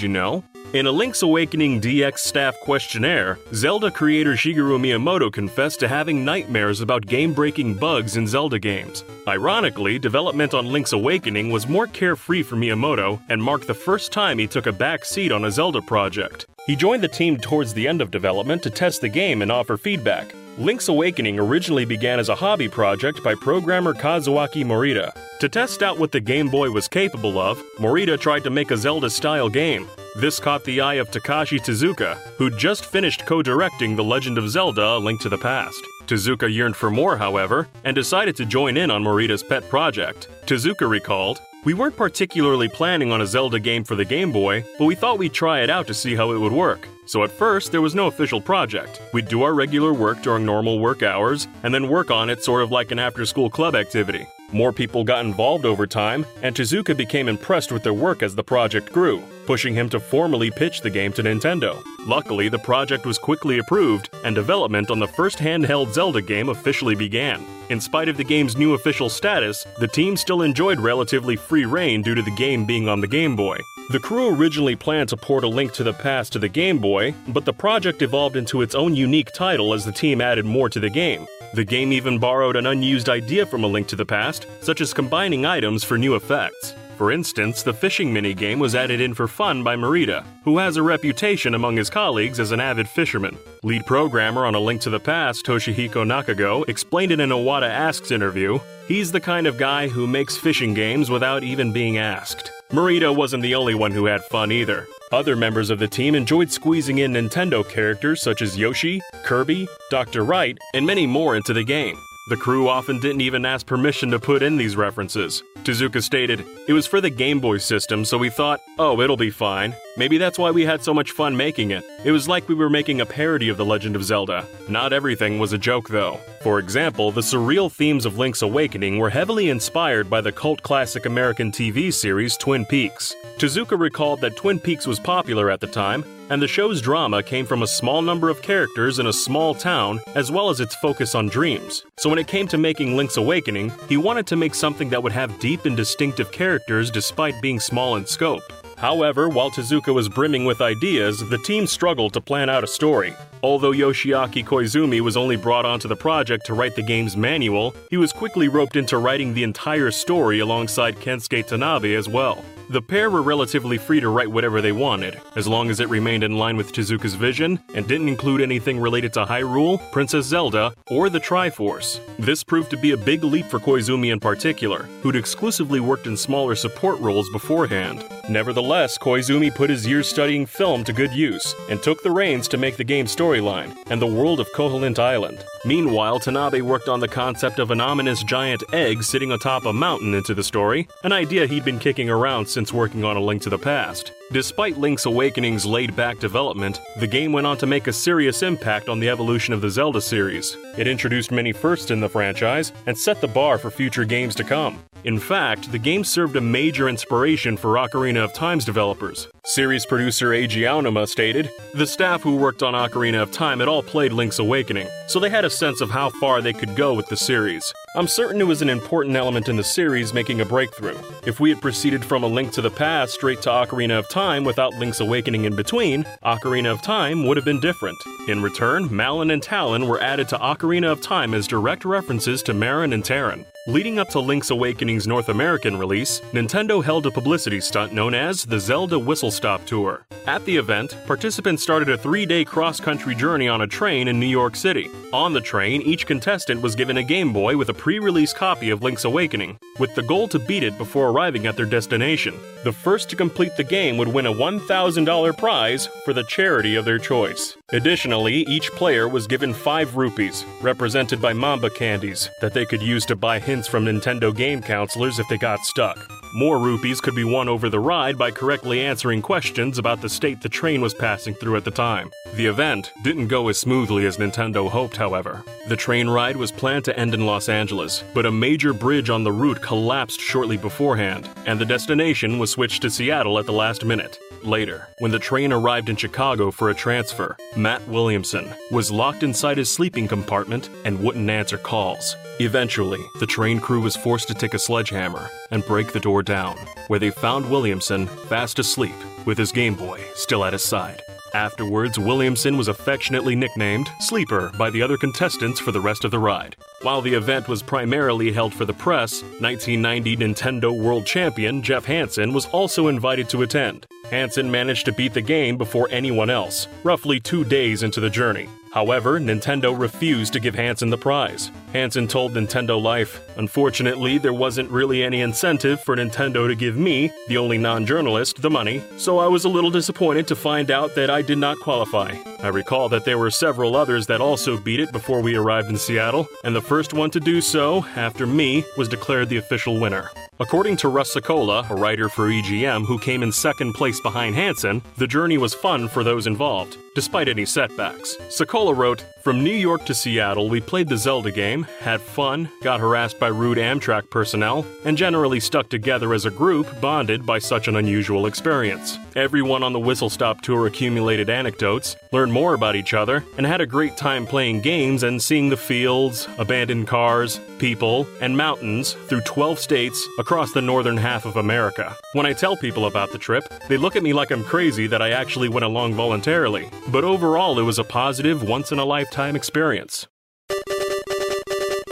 You know? In a Link's Awakening DX staff questionnaire, Zelda creator Shigeru Miyamoto confessed to having nightmares about game breaking bugs in Zelda games. Ironically, development on Link's Awakening was more carefree for Miyamoto and marked the first time he took a back seat on a Zelda project. He joined the team towards the end of development to test the game and offer feedback. Link's Awakening originally began as a hobby project by programmer Kazuaki Morita. To test out what the Game Boy was capable of, Morita tried to make a Zelda style game. This caught the eye of Takashi Tezuka, who'd just finished co directing The Legend of Zelda A Link to the Past. Tezuka yearned for more, however, and decided to join in on Morita's pet project. Tezuka recalled, We weren't particularly planning on a Zelda game for the Game Boy, but we thought we'd try it out to see how it would work. So at first, there was no official project. We'd do our regular work during normal work hours, and then work on it sort of like an after school club activity. More people got involved over time, and Tezuka became impressed with their work as the project grew, pushing him to formally pitch the game to Nintendo. Luckily, the project was quickly approved, and development on the first handheld Zelda game officially began. In spite of the game's new official status, the team still enjoyed relatively free reign due to the game being on the Game Boy. The crew originally planned to port a link to the past to the Game Boy, but the project evolved into its own unique title as the team added more to the game. The game even borrowed an unused idea from A Link to the Past, such as combining items for new effects. For instance, the fishing minigame was added in for fun by Morita, who has a reputation among his colleagues as an avid fisherman. Lead programmer on A Link to the Past, Toshihiko Nakago, explained in an Iwata Asks interview he's the kind of guy who makes fishing games without even being asked. Morita wasn't the only one who had fun either. Other members of the team enjoyed squeezing in Nintendo characters such as Yoshi, Kirby, Dr. Wright, and many more into the game. The crew often didn't even ask permission to put in these references. Tezuka stated, It was for the Game Boy system, so we thought, oh, it'll be fine. Maybe that's why we had so much fun making it. It was like we were making a parody of The Legend of Zelda. Not everything was a joke, though. For example, the surreal themes of Link's Awakening were heavily inspired by the cult classic American TV series Twin Peaks. Tezuka recalled that Twin Peaks was popular at the time, and the show's drama came from a small number of characters in a small town, as well as its focus on dreams. So when it came to making Link's Awakening, he wanted to make something that would have deep and distinctive characters despite being small in scope. However, while Tezuka was brimming with ideas, the team struggled to plan out a story. Although Yoshiaki Koizumi was only brought onto the project to write the game's manual, he was quickly roped into writing the entire story alongside Kensuke Tanabe as well. The pair were relatively free to write whatever they wanted, as long as it remained in line with Tezuka's vision and didn't include anything related to Hyrule, Princess Zelda, or the Triforce. This proved to be a big leap for Koizumi in particular, who'd exclusively worked in smaller support roles beforehand. Nevertheless, Koizumi put his years studying film to good use and took the reins to make the game's storyline and the world of Koholint Island. Meanwhile, Tanabe worked on the concept of an ominous giant egg sitting atop a mountain into the story, an idea he'd been kicking around since working on A Link to the Past. Despite Link's Awakening's laid back development, the game went on to make a serious impact on the evolution of the Zelda series. It introduced many firsts in the franchise and set the bar for future games to come. In fact, the game served a major inspiration for Ocarina of Time's developers. Series producer Eiji Aonuma stated, The staff who worked on Ocarina of Time had all played Link's Awakening, so they had a sense of how far they could go with the series. I'm certain it was an important element in the series making a breakthrough. If we had proceeded from A Link to the Past straight to Ocarina of Time, Time without Link's Awakening in between, Ocarina of Time would have been different. In return, Malon and Talon were added to Ocarina of Time as direct references to Marin and Tarin. Leading up to Link's Awakening's North American release, Nintendo held a publicity stunt known as the Zelda Whistle Stop Tour. At the event, participants started a three day cross country journey on a train in New York City. On the train, each contestant was given a Game Boy with a pre release copy of Link's Awakening, with the goal to beat it before arriving at their destination. The first to complete the game would win a $1,000 prize for the charity of their choice. Additionally, each player was given 5 rupees, represented by Mamba candies, that they could use to buy hints from Nintendo game counselors if they got stuck. More rupees could be won over the ride by correctly answering questions about the state the train was passing through at the time. The event didn't go as smoothly as Nintendo hoped, however. The train ride was planned to end in Los Angeles, but a major bridge on the route collapsed shortly beforehand, and the destination was switched to Seattle at the last minute. Later, when the train arrived in Chicago for a transfer, Matt Williamson was locked inside his sleeping compartment and wouldn't answer calls. Eventually, the train crew was forced to take a sledgehammer and break the door down, where they found Williamson fast asleep with his Game Boy still at his side. Afterwards, Williamson was affectionately nicknamed Sleeper by the other contestants for the rest of the ride. While the event was primarily held for the press, 1990 Nintendo World Champion Jeff Hansen was also invited to attend. Hansen managed to beat the game before anyone else, roughly two days into the journey. However, Nintendo refused to give Hansen the prize. Hansen told Nintendo Life, Unfortunately, there wasn't really any incentive for Nintendo to give me, the only non journalist, the money, so I was a little disappointed to find out that I did not qualify. I recall that there were several others that also beat it before we arrived in Seattle, and the first one to do so, after me, was declared the official winner. According to Russ Sokola, a writer for EGM who came in second place behind Hansen, the journey was fun for those involved, despite any setbacks. Sokola wrote, From New York to Seattle, we played the Zelda game, had fun, got harassed by rude Amtrak personnel, and generally stuck together as a group bonded by such an unusual experience. Everyone on the Whistle Stop tour accumulated anecdotes, learned more about each other, and had a great time playing games and seeing the fields, abandoned cars, people, and mountains through 12 states across the northern half of America. When I tell people about the trip, they look at me like I'm crazy that I actually went along voluntarily, but overall it was a positive, once in a lifetime experience.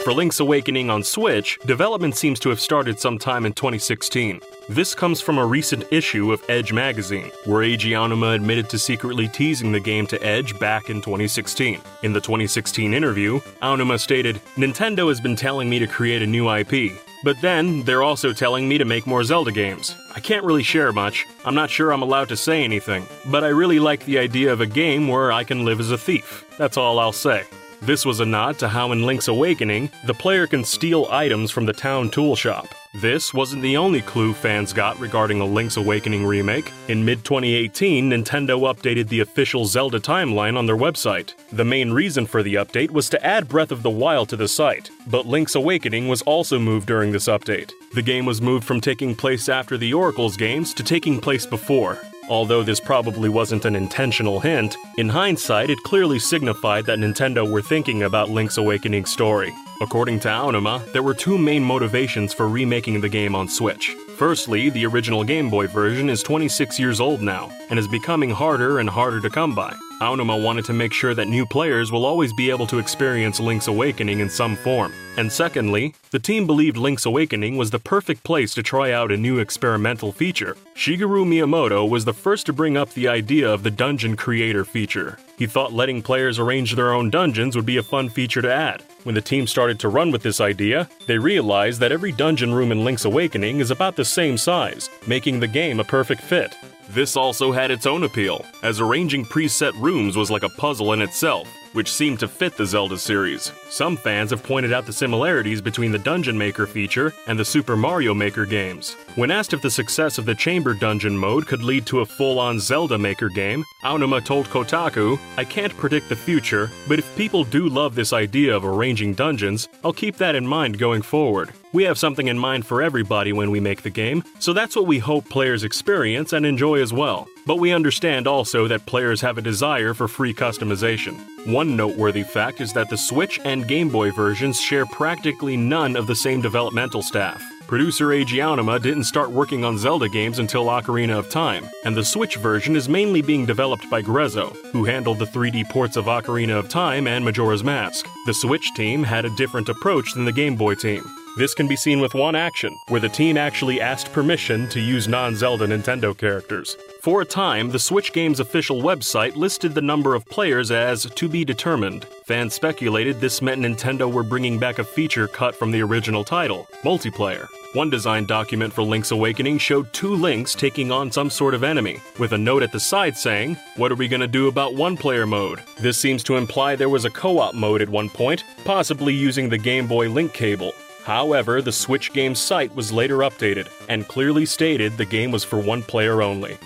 For Link's Awakening on Switch, development seems to have started sometime in 2016. This comes from a recent issue of Edge magazine, where Eiji Aonuma admitted to secretly teasing the game to Edge back in 2016. In the 2016 interview, Aonuma stated, Nintendo has been telling me to create a new IP, but then they're also telling me to make more Zelda games. I can't really share much, I'm not sure I'm allowed to say anything, but I really like the idea of a game where I can live as a thief. That's all I'll say. This was a nod to how in Link's Awakening, the player can steal items from the town tool shop. This wasn't the only clue fans got regarding a Link's Awakening remake. In mid 2018, Nintendo updated the official Zelda timeline on their website. The main reason for the update was to add Breath of the Wild to the site, but Link's Awakening was also moved during this update. The game was moved from taking place after the Oracle's games to taking place before. Although this probably wasn't an intentional hint, in hindsight it clearly signified that Nintendo were thinking about Link's Awakening story. According to Aonuma, there were two main motivations for remaking the game on Switch. Firstly, the original Game Boy version is 26 years old now, and is becoming harder and harder to come by. Aonuma wanted to make sure that new players will always be able to experience Link's Awakening in some form. And secondly, the team believed Link's Awakening was the perfect place to try out a new experimental feature. Shigeru Miyamoto was the first to bring up the idea of the Dungeon Creator feature. He thought letting players arrange their own dungeons would be a fun feature to add. When the team started to run with this idea, they realized that every dungeon room in Link's Awakening is about the same size, making the game a perfect fit. This also had its own appeal, as arranging preset rooms was like a puzzle in itself, which seemed to fit the Zelda series. Some fans have pointed out the similarities between the Dungeon Maker feature and the Super Mario Maker games. When asked if the success of the Chamber Dungeon mode could lead to a full on Zelda Maker game, Aonuma told Kotaku, I can't predict the future, but if people do love this idea of arranging dungeons, I'll keep that in mind going forward. We have something in mind for everybody when we make the game, so that's what we hope players experience and enjoy as well. But we understand also that players have a desire for free customization. One noteworthy fact is that the Switch and Game Boy versions share practically none of the same developmental staff. Producer Aonuma didn't start working on Zelda games until Ocarina of Time, and the Switch version is mainly being developed by Grezzo, who handled the 3D ports of Ocarina of Time and Majora's Mask. The Switch team had a different approach than the Game Boy team. This can be seen with one action, where the team actually asked permission to use non Zelda Nintendo characters. For a time, the Switch game's official website listed the number of players as to be determined. Fans speculated this meant Nintendo were bringing back a feature cut from the original title, multiplayer. One design document for Link's Awakening showed two Links taking on some sort of enemy, with a note at the side saying, What are we gonna do about one player mode? This seems to imply there was a co op mode at one point, possibly using the Game Boy Link cable. However, the Switch game's site was later updated and clearly stated the game was for one player only.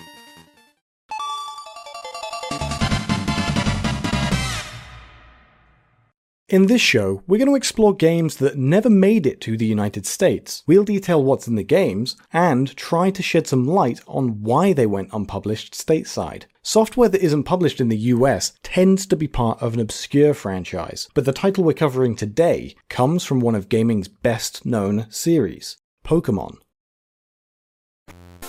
In this show, we're going to explore games that never made it to the United States. We'll detail what's in the games and try to shed some light on why they went unpublished stateside. Software that isn't published in the US tends to be part of an obscure franchise, but the title we're covering today comes from one of gaming's best known series Pokemon.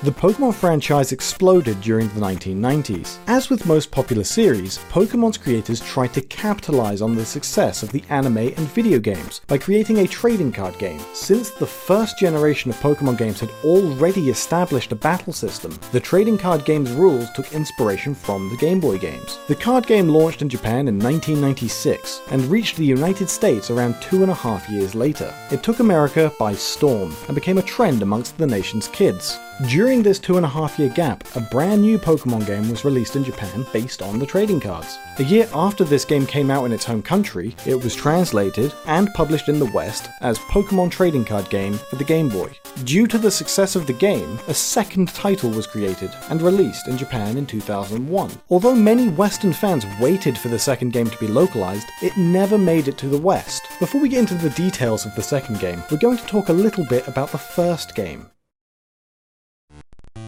The Pokemon franchise exploded during the 1990s. As with most popular series, Pokemon's creators tried to capitalize on the success of the anime and video games by creating a trading card game. Since the first generation of Pokemon games had already established a battle system, the trading card game's rules took inspiration from the Game Boy games. The card game launched in Japan in 1996 and reached the United States around two and a half years later. It took America by storm and became a trend amongst the nation's kids. During this two and a half year gap, a brand new Pokemon game was released in Japan based on the trading cards. A year after this game came out in its home country, it was translated and published in the West as Pokemon Trading Card Game for the Game Boy. Due to the success of the game, a second title was created and released in Japan in 2001. Although many Western fans waited for the second game to be localized, it never made it to the West. Before we get into the details of the second game, we're going to talk a little bit about the first game.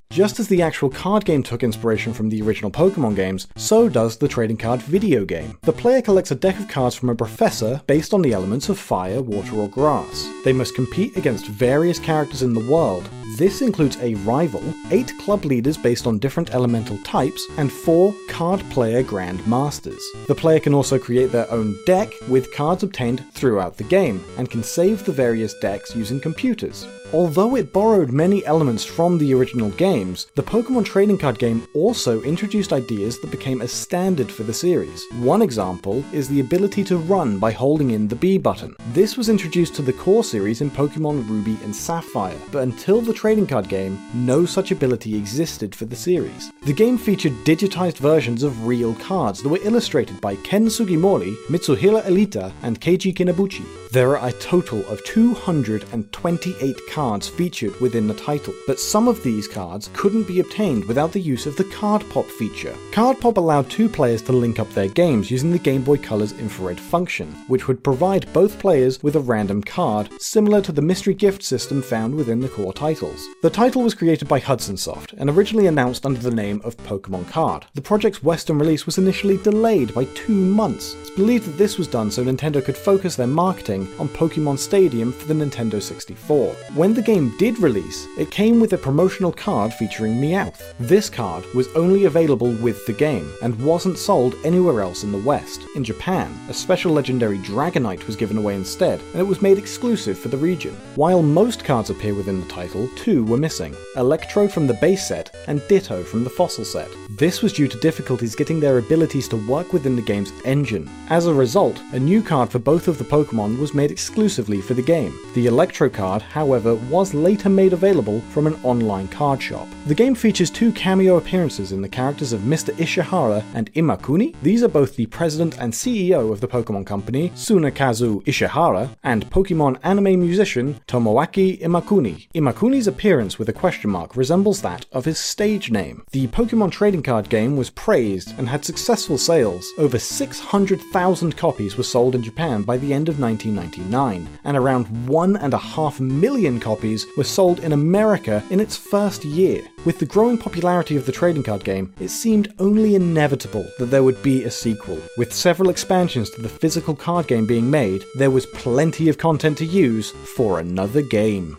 Just as the actual card game took inspiration from the original Pokemon games, so does the trading card video game. The player collects a deck of cards from a professor based on the elements of fire, water, or grass. They must compete against various characters in the world. This includes a rival, 8 club leaders based on different elemental types, and 4 card player grandmasters. The player can also create their own deck with cards obtained throughout the game, and can save the various decks using computers. Although it borrowed many elements from the original games, the Pokemon trading card game also introduced ideas that became a standard for the series. One example is the ability to run by holding in the B button. This was introduced to the core series in Pokemon Ruby and Sapphire, but until the trading card game, no such ability existed for the series. The game featured digitized versions of real cards that were illustrated by Ken Sugimori, Mitsuhiro Arita, and Keiji Kinebuchi. There are a total of 228 cards featured within the title, but some of these cards couldn't be obtained without the use of the Card Pop feature. Card Pop allowed two players to link up their games using the Game Boy Color's infrared function, which would provide both players with a random card, similar to the mystery gift system found within the core titles. The title was created by Hudson Soft and originally announced under the name of Pokemon Card. The project's Western release was initially delayed by two months. It's believed that this was done so Nintendo could focus their marketing on Pokemon Stadium for the Nintendo 64. When the game did release, it came with a promotional card featuring Meowth. This card was only available with the game and wasn't sold anywhere else in the West. In Japan, a special legendary Dragonite was given away instead, and it was made exclusive for the region. While most cards appear within the title, two were missing Electrode from the base set and Ditto from the fossil set. This was due to difficulties getting their abilities to work within the game's engine. As a result, a new card for both of the Pokemon was made exclusively for the game. The Electrode card, however, was later made available from an online card shop. The game features two cameo appearances in the characters of Mr. Ishihara and Imakuni. These are both the president and CEO of the Pokemon Company, Tsunekazu Ishihara, and Pokemon anime musician Tomoaki Imakuni. Imakuni's appearance with a question mark resembles that of his stage name. The Pokemon trading card game was praised and had successful sales. Over 600,000 copies were sold in Japan by the end of 1999, and around 1.5 million copies were sold in America in its first year. With the growing popularity of the trading card game, it seemed only inevitable that there would be a sequel. With several expansions to the physical card game being made, there was plenty of content to use for another game.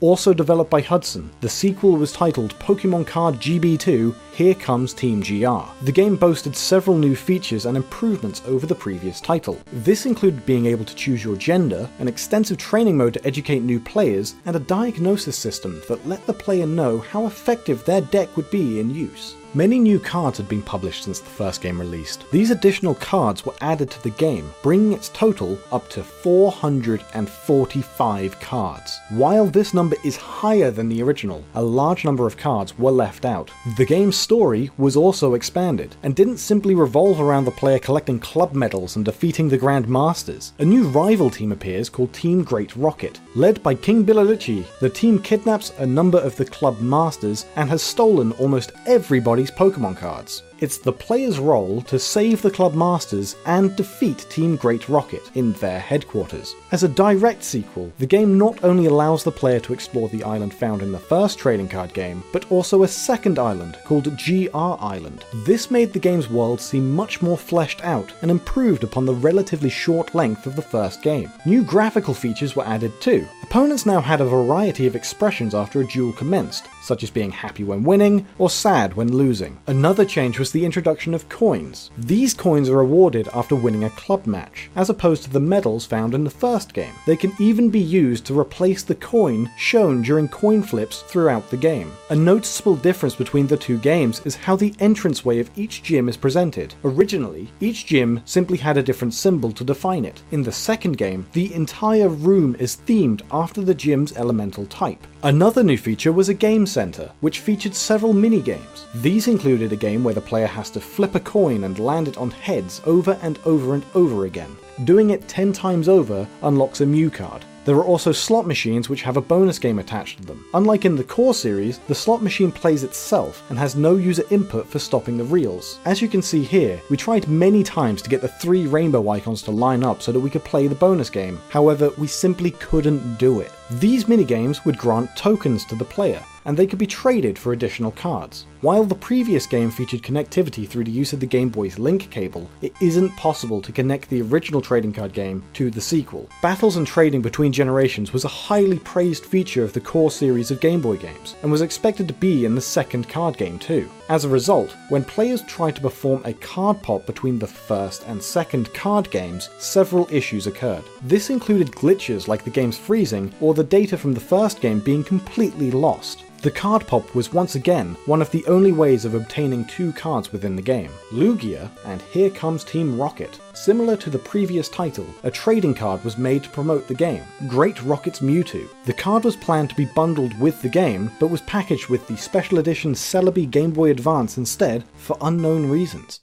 Also developed by Hudson, the sequel was titled Pokemon Card GB2 Here Comes Team GR. The game boasted several new features and improvements over the previous title. This included being able to choose your gender, an extensive training mode to educate new players, and a diagnosis system that let the player know how effective their deck would be in use. Many new cards had been published since the first game released. These additional cards were added to the game, bringing its total up to 445 cards. While this number is higher than the original, a large number of cards were left out. The game's story was also expanded, and didn't simply revolve around the player collecting club medals and defeating the Grand Masters. A new rival team appears called Team Great Rocket. Led by King Bililichi, the team kidnaps a number of the club masters and has stolen almost everybody's Pokemon cards. It's the player's role to save the club masters and defeat Team Great Rocket in their headquarters. As a direct sequel, the game not only allows the player to explore the island found in the first trading card game, but also a second island called GR Island. This made the game's world seem much more fleshed out and improved upon the relatively short length of the first game. New graphical features were added too. Opponents now had a variety of expressions after a duel commenced, such as being happy when winning or sad when losing. Another change was the introduction of coins. These coins are awarded after winning a club match, as opposed to the medals found in the first game. They can even be used to replace the coin shown during coin flips throughout the game. A noticeable difference between the two games is how the entranceway of each gym is presented. Originally, each gym simply had a different symbol to define it. In the second game, the entire room is themed after the gym's elemental type. Another new feature was a game center, which featured several mini games. These included a game where the player has to flip a coin and land it on heads over and over and over again. Doing it 10 times over unlocks a Mew card. There are also slot machines which have a bonus game attached to them. Unlike in the core series, the slot machine plays itself and has no user input for stopping the reels. As you can see here, we tried many times to get the three rainbow icons to line up so that we could play the bonus game, however, we simply couldn't do it. These minigames would grant tokens to the player, and they could be traded for additional cards. While the previous game featured connectivity through the use of the Game Boy's link cable, it isn't possible to connect the original trading card game to the sequel. Battles and trading between generations was a highly praised feature of the core series of Game Boy games, and was expected to be in the second card game too. As a result, when players tried to perform a card pop between the first and second card games, several issues occurred. This included glitches like the game's freezing or the data from the first game being completely lost. The card pop was once again one of the only ways of obtaining two cards within the game Lugia and Here Comes Team Rocket. Similar to the previous title, a trading card was made to promote the game Great Rocket's Mewtwo. The card was planned to be bundled with the game, but was packaged with the special edition Celebi Game Boy Advance instead for unknown reasons.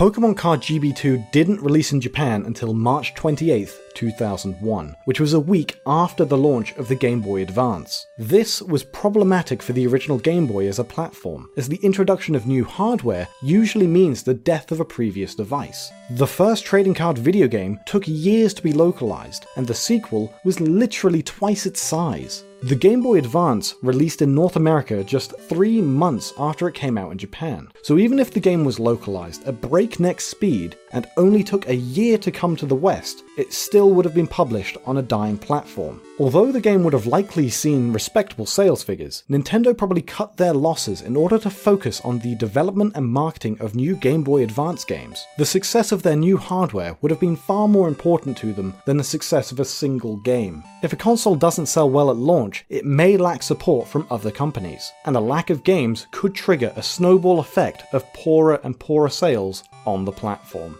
Pokemon Card GB2 didn't release in Japan until March 28, 2001, which was a week after the launch of the Game Boy Advance. This was problematic for the original Game Boy as a platform, as the introduction of new hardware usually means the death of a previous device. The first trading card video game took years to be localized, and the sequel was literally twice its size. The Game Boy Advance released in North America just three months after it came out in Japan, so even if the game was localized at breakneck speed and only took a year to come to the West, it still would have been published on a dying platform. Although the game would have likely seen respectable sales figures, Nintendo probably cut their losses in order to focus on the development and marketing of new Game Boy Advance games. The success of their new hardware would have been far more important to them than the success of a single game. If a console doesn't sell well at launch, it may lack support from other companies, and a lack of games could trigger a snowball effect of poorer and poorer sales on the platform.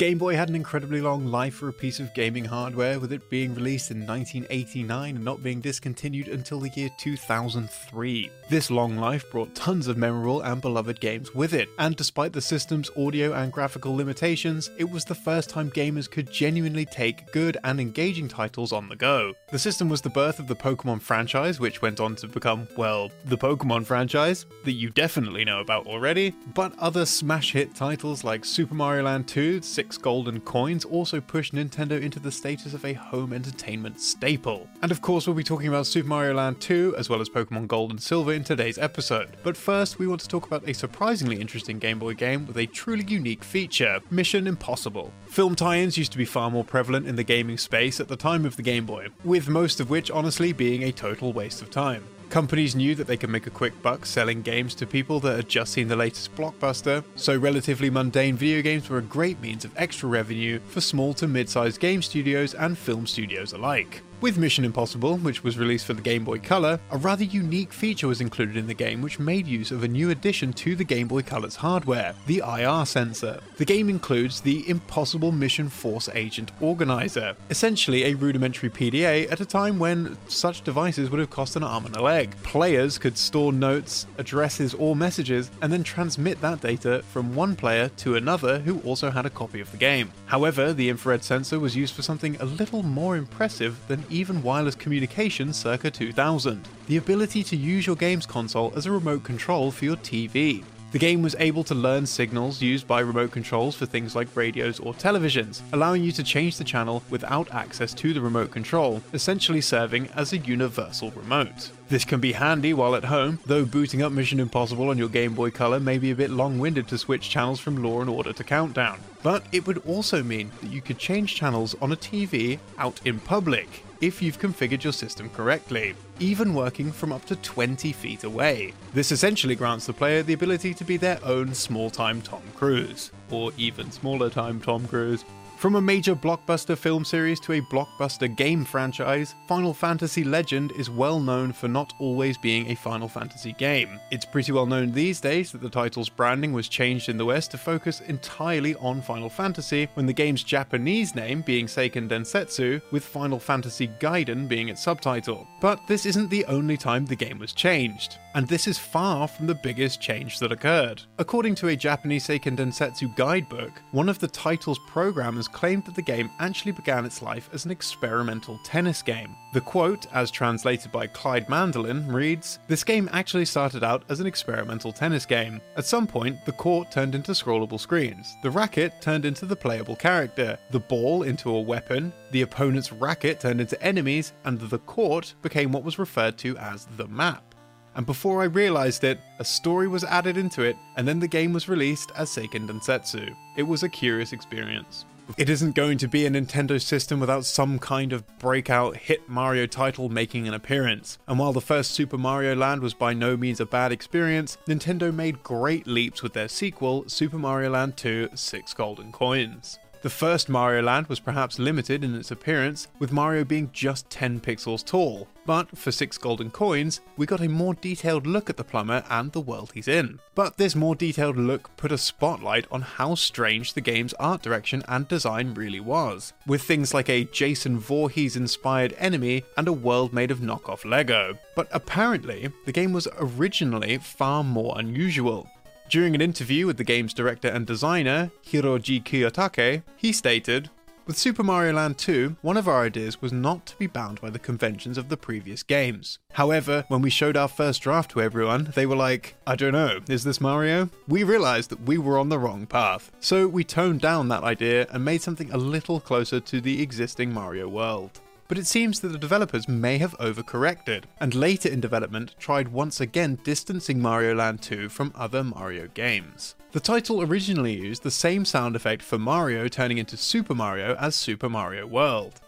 Game Boy had an incredibly long life for a piece of gaming hardware, with it being released in 1989 and not being discontinued until the year 2003. This long life brought tons of memorable and beloved games with it, and despite the system's audio and graphical limitations, it was the first time gamers could genuinely take good and engaging titles on the go. The system was the birth of the Pokemon franchise, which went on to become, well, the Pokemon franchise, that you definitely know about already, but other smash hit titles like Super Mario Land 2, six golden coins also pushed Nintendo into the status of a home entertainment staple. And of course, we'll be talking about Super Mario Land 2 as well as Pokemon Gold and Silver in today's episode. But first, we want to talk about a surprisingly interesting Game Boy game with a truly unique feature Mission Impossible. Film tie ins used to be far more prevalent in the gaming space at the time of the Game Boy, with most of which honestly being a total waste of time. Companies knew that they could make a quick buck selling games to people that had just seen the latest blockbuster, so relatively mundane video games were a great means of extra revenue for small to mid sized game studios and film studios alike. With Mission Impossible, which was released for the Game Boy Color, a rather unique feature was included in the game which made use of a new addition to the Game Boy Color's hardware, the IR sensor. The game includes the Impossible Mission Force Agent Organizer, essentially a rudimentary PDA at a time when such devices would have cost an arm and a leg. Players could store notes, addresses, or messages, and then transmit that data from one player to another who also had a copy of the game. However, the infrared sensor was used for something a little more impressive than even wireless communication circa 2000 the ability to use your games console as a remote control for your TV. The game was able to learn signals used by remote controls for things like radios or televisions, allowing you to change the channel without access to the remote control, essentially serving as a universal remote. This can be handy while at home, though booting up Mission Impossible on your Game Boy Color may be a bit long winded to switch channels from Law and Order to Countdown. But it would also mean that you could change channels on a TV out in public if you've configured your system correctly, even working from up to 20 feet away. This essentially grants the player the ability to be their own small time Tom Cruise, or even smaller time Tom Cruise, from a major blockbuster film series to a blockbuster game franchise, Final Fantasy Legend is well known for not always being a Final Fantasy game. It's pretty well known these days that the title's branding was changed in the West to focus entirely on Final Fantasy, when the game's Japanese name being Seiken Densetsu, with Final Fantasy Gaiden being its subtitle. But this isn't the only time the game was changed, and this is far from the biggest change that occurred. According to a Japanese Seiken Densetsu guidebook, one of the title's programmers claimed that the game actually began its life as an experimental tennis game. The quote, as translated by Clyde Mandelin, reads This game actually started out as an experimental tennis game. At some point, the court turned into scrollable screens, the racket turned into the playable character, the ball into a weapon, the opponent's racket turned into enemies, and the court became what was referred to as the map and before I realised it, a story was added into it, and then the game was released as Seiken Densetsu. It was a curious experience. It isn't going to be a Nintendo system without some kind of breakout hit Mario title making an appearance. And while the first Super Mario Land was by no means a bad experience, Nintendo made great leaps with their sequel, Super Mario Land 2 Six Golden Coins. The first Mario Land was perhaps limited in its appearance, with Mario being just 10 pixels tall, but for 6 golden coins, we got a more detailed look at the plumber and the world he's in. But this more detailed look put a spotlight on how strange the game's art direction and design really was, with things like a Jason Voorhees inspired enemy and a world made of knockoff Lego. But apparently, the game was originally far more unusual. During an interview with the game's director and designer, Hiroji Kiyotake, he stated, with Super Mario Land 2, one of our ideas was not to be bound by the conventions of the previous games. However, when we showed our first draft to everyone, they were like, I don't know, is this Mario? We realized that we were on the wrong path. So we toned down that idea and made something a little closer to the existing Mario world but it seems that the developers may have overcorrected, and later in development tried once again distancing Mario Land 2 from other Mario games. The title originally used the same sound effect for Mario turning into Super Mario as Super Mario World.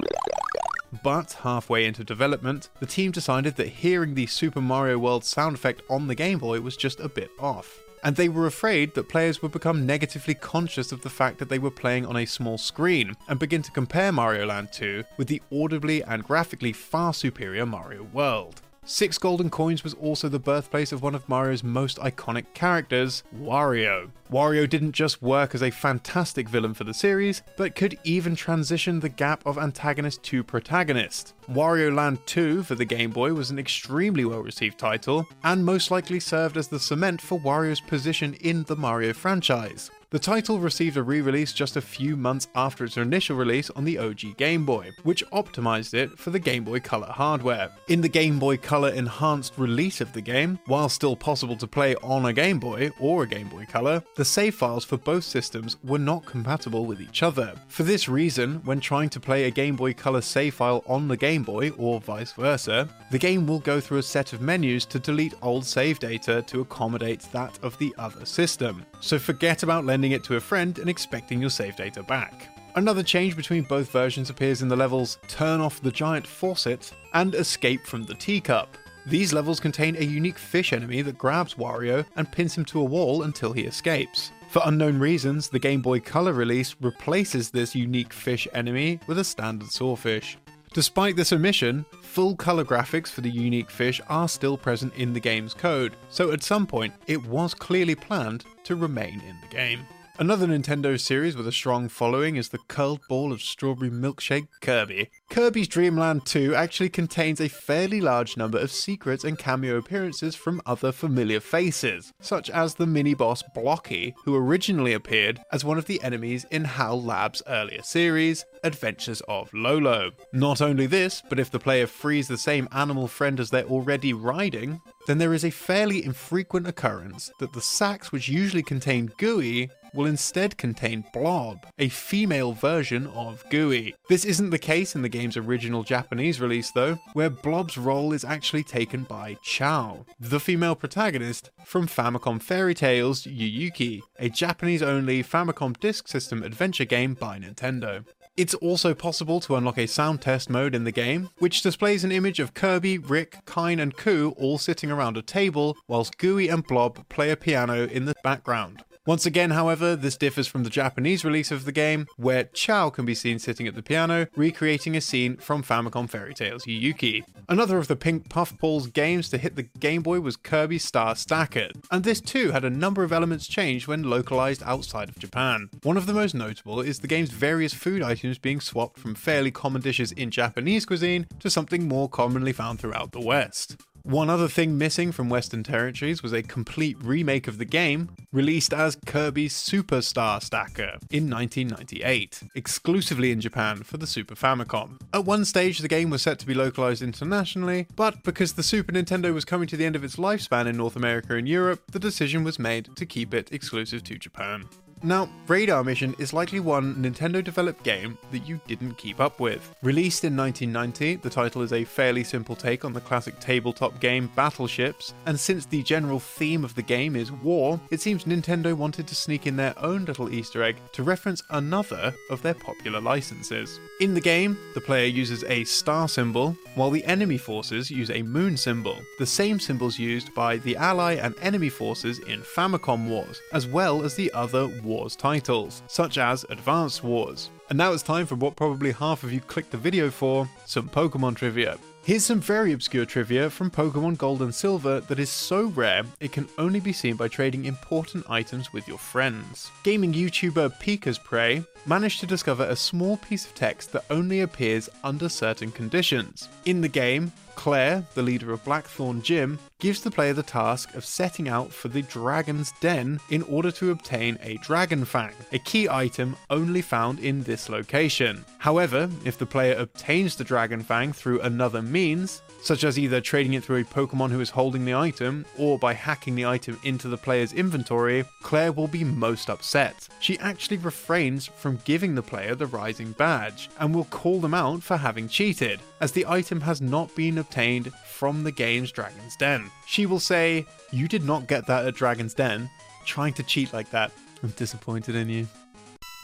But halfway into development, the team decided that hearing the Super Mario World sound effect on the Game Boy was just a bit off and they were afraid that players would become negatively conscious of the fact that they were playing on a small screen and begin to compare Mario Land 2 with the audibly and graphically far superior Mario World. Six Golden Coins was also the birthplace of one of Mario's most iconic characters, Wario. Wario didn't just work as a fantastic villain for the series, but could even transition the gap of antagonist to protagonist. Wario Land 2 for the Game Boy was an extremely well received title, and most likely served as the cement for Wario's position in the Mario franchise. The title received a re release just a few months after its initial release on the OG Game Boy, which optimized it for the Game Boy Color hardware. In the Game Boy Color enhanced release of the game, while still possible to play on a Game Boy or a Game Boy Color, the save files for both systems were not compatible with each other. For this reason, when trying to play a Game Boy Color save file on the Game Boy or vice versa, the game will go through a set of menus to delete old save data to accommodate that of the other system. So forget about lending it to a friend and expecting your save data back. Another change between both versions appears in the levels Turn Off the Giant Faucet and Escape from the Teacup. These levels contain a unique fish enemy that grabs Wario and pins him to a wall until he escapes. For unknown reasons, the Game Boy Color release replaces this unique fish enemy with a standard sawfish. Despite this omission, full color graphics for the unique fish are still present in the game's code, so at some point it was clearly planned to remain in the game. Another Nintendo series with a strong following is the curled ball of strawberry milkshake Kirby. Kirby's Dream Land 2 actually contains a fairly large number of secrets and cameo appearances from other familiar faces, such as the mini boss Blocky, who originally appeared as one of the enemies in HAL Lab's earlier series, Adventures of Lolo. Not only this, but if the player frees the same animal friend as they're already riding, then there is a fairly infrequent occurrence that the sacks which usually contain Gooey will instead contain Blob, a female version of Gooey. This isn't the case in the game's original Japanese release though, where Blob's role is actually taken by Chao, the female protagonist from Famicom Fairy Tales Yuyuki, a Japanese only Famicom Disk System adventure game by Nintendo. It's also possible to unlock a sound test mode in the game, which displays an image of Kirby, Rick, Kine, and Coo all sitting around a table, whilst Gooey and Blob play a piano in the background. Once again, however, this differs from the Japanese release of the game, where Chao can be seen sitting at the piano, recreating a scene from Famicom Fairy Tales Yuki. Another of the Pink Puffball's games to hit the Game Boy was Kirby Star Stacker, and this too had a number of elements changed when localized outside of Japan. One of the most notable is the game's various food items being swapped from fairly common dishes in Japanese cuisine to something more commonly found throughout the West. One other thing missing from Western territories was a complete remake of the game, released as Kirby's Superstar Stacker in 1998, exclusively in Japan for the Super Famicom. At one stage, the game was set to be localized internationally, but because the Super Nintendo was coming to the end of its lifespan in North America and Europe, the decision was made to keep it exclusive to Japan. Now, Radar Mission is likely one Nintendo developed game that you didn't keep up with. Released in 1990, the title is a fairly simple take on the classic tabletop game Battleships, and since the general theme of the game is war, it seems Nintendo wanted to sneak in their own little Easter egg to reference another of their popular licenses. In the game, the player uses a star symbol, while the enemy forces use a moon symbol, the same symbols used by the ally and enemy forces in Famicom Wars, as well as the other Wars titles, such as Advance Wars. And now it's time for what probably half of you clicked the video for some Pokemon trivia. Here's some very obscure trivia from Pokemon Gold and Silver that is so rare it can only be seen by trading important items with your friends. Gaming YouTuber Pikasprey managed to discover a small piece of text that only appears under certain conditions. In the game, Clair, the leader of Blackthorn Gym, gives the player the task of setting out for the Dragon's Den in order to obtain a Dragon Fang, a key item only found in this location. However, if the player obtains the Dragon Fang through another means, such as either trading it through a Pokemon who is holding the item or by hacking the item into the player's inventory, Clair will be most upset. She actually refrains from giving the player the Rising Badge and will call them out for having cheated, as the item has not been obtained from the game's Dragon's Den. She will say, You did not get that at Dragon's Den. Trying to cheat like that. I'm disappointed in you.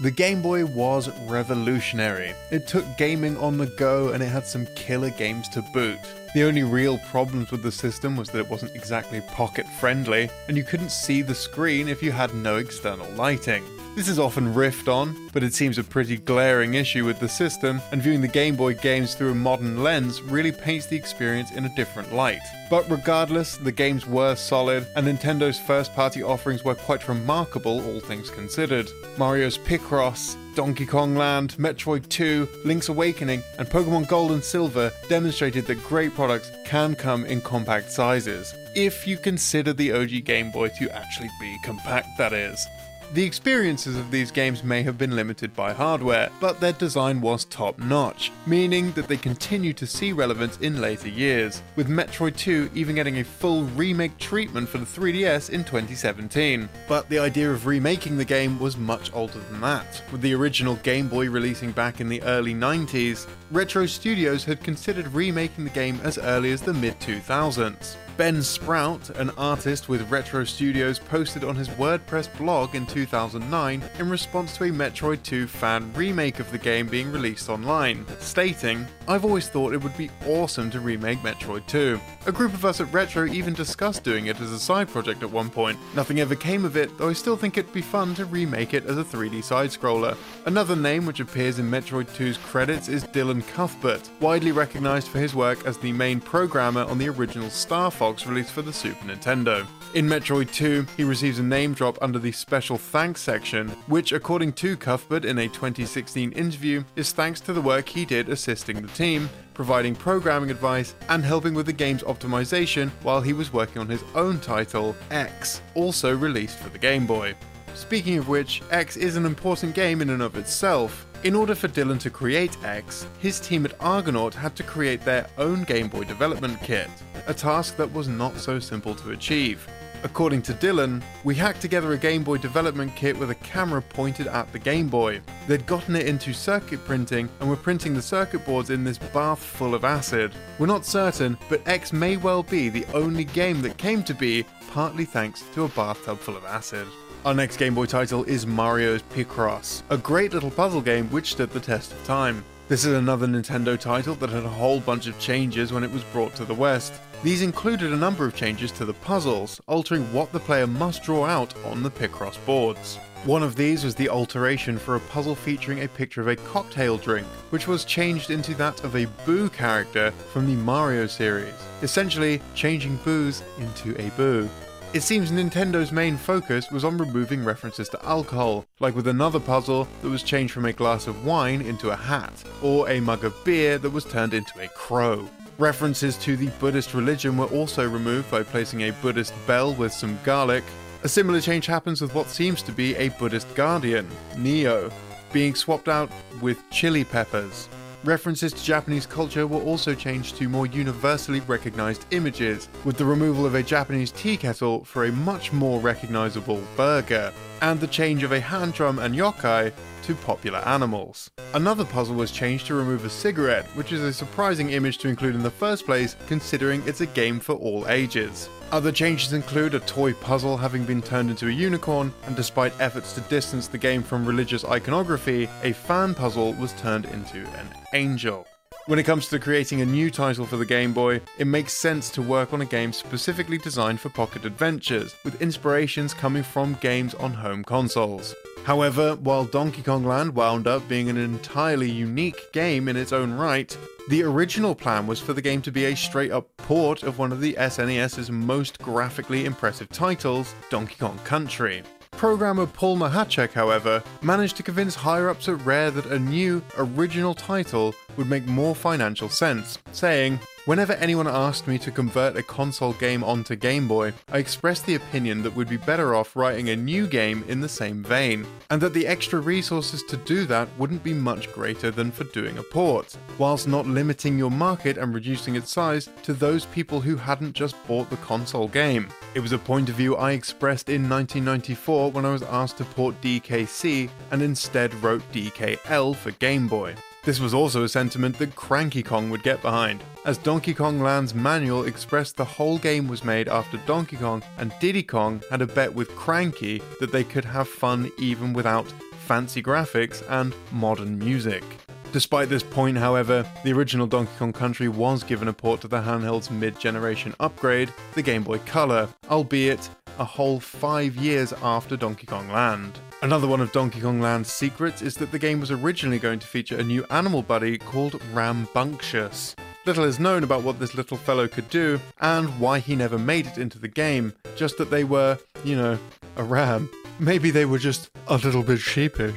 The Game Boy was revolutionary. It took gaming on the go and it had some killer games to boot. The only real problems with the system was that it wasn't exactly pocket friendly, and you couldn't see the screen if you had no external lighting. This is often riffed on, but it seems a pretty glaring issue with the system, and viewing the Game Boy games through a modern lens really paints the experience in a different light. But regardless, the games were solid, and Nintendo's first party offerings were quite remarkable, all things considered. Mario's Picross, Donkey Kong Land, Metroid 2, Link's Awakening, and Pokemon Gold and Silver demonstrated that great products can come in compact sizes, if you consider the OG Game Boy to actually be compact, that is. The experiences of these games may have been limited by hardware, but their design was top notch, meaning that they continue to see relevance in later years, with Metroid 2 even getting a full remake treatment for the 3DS in 2017. But the idea of remaking the game was much older than that, with the original Game Boy releasing back in the early 90s. Retro Studios had considered remaking the game as early as the mid 2000s. Ben Sprout, an artist with Retro Studios, posted on his WordPress blog in 2009 in response to a Metroid 2 fan remake of the game being released online, stating, I've always thought it would be awesome to remake Metroid 2. A group of us at Retro even discussed doing it as a side project at one point. Nothing ever came of it, though I still think it'd be fun to remake it as a 3D side scroller. Another name which appears in Metroid 2's credits is Dylan Cuthbert, widely recognized for his work as the main programmer on the original Star Fox Fox released for the Super Nintendo. In Metroid 2, he receives a name drop under the Special Thanks section, which, according to Cuthbert in a 2016 interview, is thanks to the work he did assisting the team, providing programming advice, and helping with the game's optimization while he was working on his own title, X, also released for the Game Boy. Speaking of which, X is an important game in and of itself, in order for Dylan to create X, his team at Argonaut had to create their own Game Boy development kit, a task that was not so simple to achieve. According to Dylan, we hacked together a Game Boy development kit with a camera pointed at the Game Boy. They'd gotten it into circuit printing and were printing the circuit boards in this bath full of acid. We're not certain, but X may well be the only game that came to be partly thanks to a bathtub full of acid. Our next Game Boy title is Mario's Picross, a great little puzzle game which stood the test of time. This is another Nintendo title that had a whole bunch of changes when it was brought to the West. These included a number of changes to the puzzles, altering what the player must draw out on the Picross boards. One of these was the alteration for a puzzle featuring a picture of a cocktail drink, which was changed into that of a Boo character from the Mario series, essentially changing Boos into a Boo. It seems Nintendo's main focus was on removing references to alcohol, like with another puzzle that was changed from a glass of wine into a hat, or a mug of beer that was turned into a crow. References to the Buddhist religion were also removed by placing a Buddhist bell with some garlic. A similar change happens with what seems to be a Buddhist guardian, Nio, being swapped out with chili peppers. References to Japanese culture were also changed to more universally recognized images, with the removal of a Japanese tea kettle for a much more recognizable burger, and the change of a hand drum and yokai to popular animals. Another puzzle was changed to remove a cigarette, which is a surprising image to include in the first place, considering it's a game for all ages. Other changes include a toy puzzle having been turned into a unicorn, and despite efforts to distance the game from religious iconography, a fan puzzle was turned into an angel. When it comes to creating a new title for the Game Boy, it makes sense to work on a game specifically designed for pocket adventures, with inspirations coming from games on home consoles. However, while Donkey Kong Land wound up being an entirely unique game in its own right, the original plan was for the game to be a straight up port of one of the SNES's most graphically impressive titles, Donkey Kong Country. Programmer Paul Machacek, however, managed to convince higher ups at Rare that a new, original title would make more financial sense, saying, Whenever anyone asked me to convert a console game onto Game Boy, I expressed the opinion that we'd be better off writing a new game in the same vein, and that the extra resources to do that wouldn't be much greater than for doing a port, whilst not limiting your market and reducing its size to those people who hadn't just bought the console game. It was a point of view I expressed in 1994 when I was asked to port DKC and instead wrote DKL for Game Boy. This was also a sentiment that Cranky Kong would get behind, as Donkey Kong Land's manual expressed the whole game was made after Donkey Kong and Diddy Kong had a bet with Cranky that they could have fun even without fancy graphics and modern music. Despite this point, however, the original Donkey Kong Country was given a port to the handheld's mid generation upgrade, the Game Boy Color, albeit a whole five years after Donkey Kong Land. Another one of Donkey Kong Land's secrets is that the game was originally going to feature a new animal buddy called Rambunctious. Little is known about what this little fellow could do and why he never made it into the game, just that they were, you know, a ram. Maybe they were just a little bit sheepish.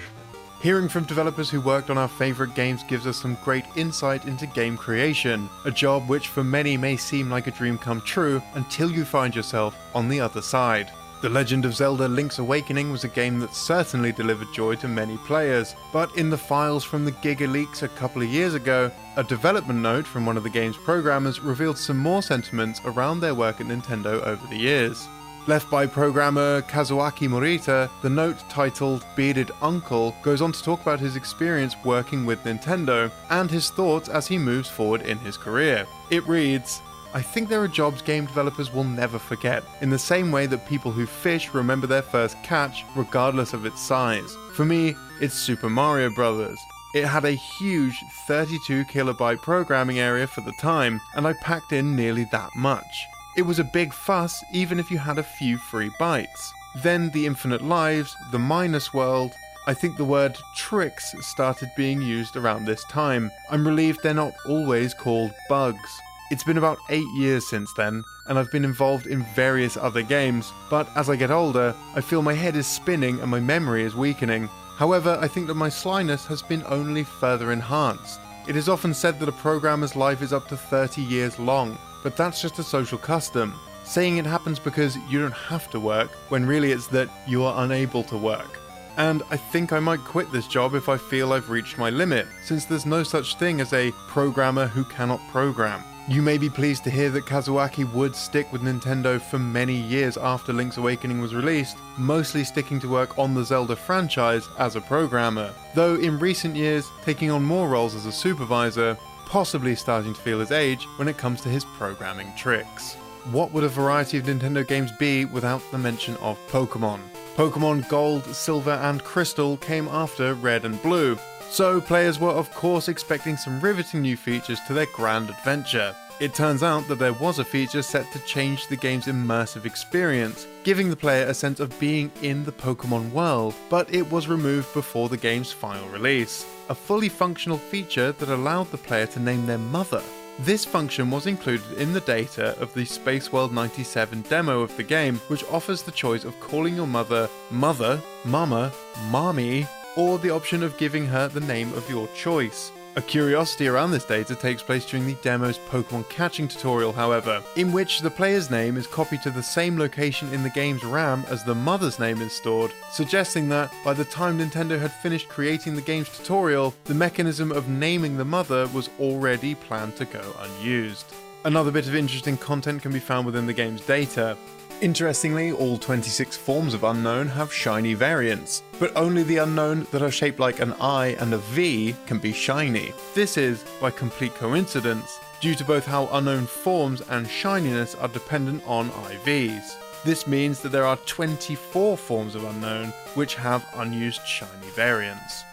Hearing from developers who worked on our favourite games gives us some great insight into game creation, a job which for many may seem like a dream come true until you find yourself on the other side. The Legend of Zelda Link's Awakening was a game that certainly delivered joy to many players, but in the files from the Giga Leaks a couple of years ago, a development note from one of the game's programmers revealed some more sentiments around their work at Nintendo over the years. Left by programmer Kazuaki Morita, the note titled Bearded Uncle goes on to talk about his experience working with Nintendo and his thoughts as he moves forward in his career. It reads, I think there are jobs game developers will never forget, in the same way that people who fish remember their first catch, regardless of its size. For me, it's Super Mario Bros. It had a huge 32 kilobyte programming area for the time, and I packed in nearly that much. It was a big fuss, even if you had a few free bytes. Then the Infinite Lives, the Minus World, I think the word tricks started being used around this time. I'm relieved they're not always called bugs. It's been about 8 years since then, and I've been involved in various other games, but as I get older, I feel my head is spinning and my memory is weakening. However, I think that my slyness has been only further enhanced. It is often said that a programmer's life is up to 30 years long, but that's just a social custom. Saying it happens because you don't have to work, when really it's that you are unable to work. And I think I might quit this job if I feel I've reached my limit, since there's no such thing as a programmer who cannot program. You may be pleased to hear that Kazuaki would stick with Nintendo for many years after Link's Awakening was released, mostly sticking to work on the Zelda franchise as a programmer, though in recent years taking on more roles as a supervisor, possibly starting to feel his age when it comes to his programming tricks. What would a variety of Nintendo games be without the mention of Pokemon? Pokemon Gold, Silver, and Crystal came after Red and Blue, so players were of course expecting some riveting new features to their grand adventure. It turns out that there was a feature set to change the game's immersive experience, giving the player a sense of being in the Pokemon world, but it was removed before the game's final release. A fully functional feature that allowed the player to name their mother. This function was included in the data of the Space World 97 demo of the game, which offers the choice of calling your mother Mother, Mama, Mommy, or the option of giving her the name of your choice. A curiosity around this data takes place during the demo's Pokemon catching tutorial, however, in which the player's name is copied to the same location in the game's RAM as the mother's name is stored, suggesting that by the time Nintendo had finished creating the game's tutorial, the mechanism of naming the mother was already planned to go unused. Another bit of interesting content can be found within the game's data. Interestingly, all 26 forms of Unknown have shiny variants, but only the Unknown that are shaped like an I and a V can be shiny. This is, by complete coincidence, due to both how Unknown forms and shininess are dependent on IVs. This means that there are 24 forms of Unknown which have unused shiny variants.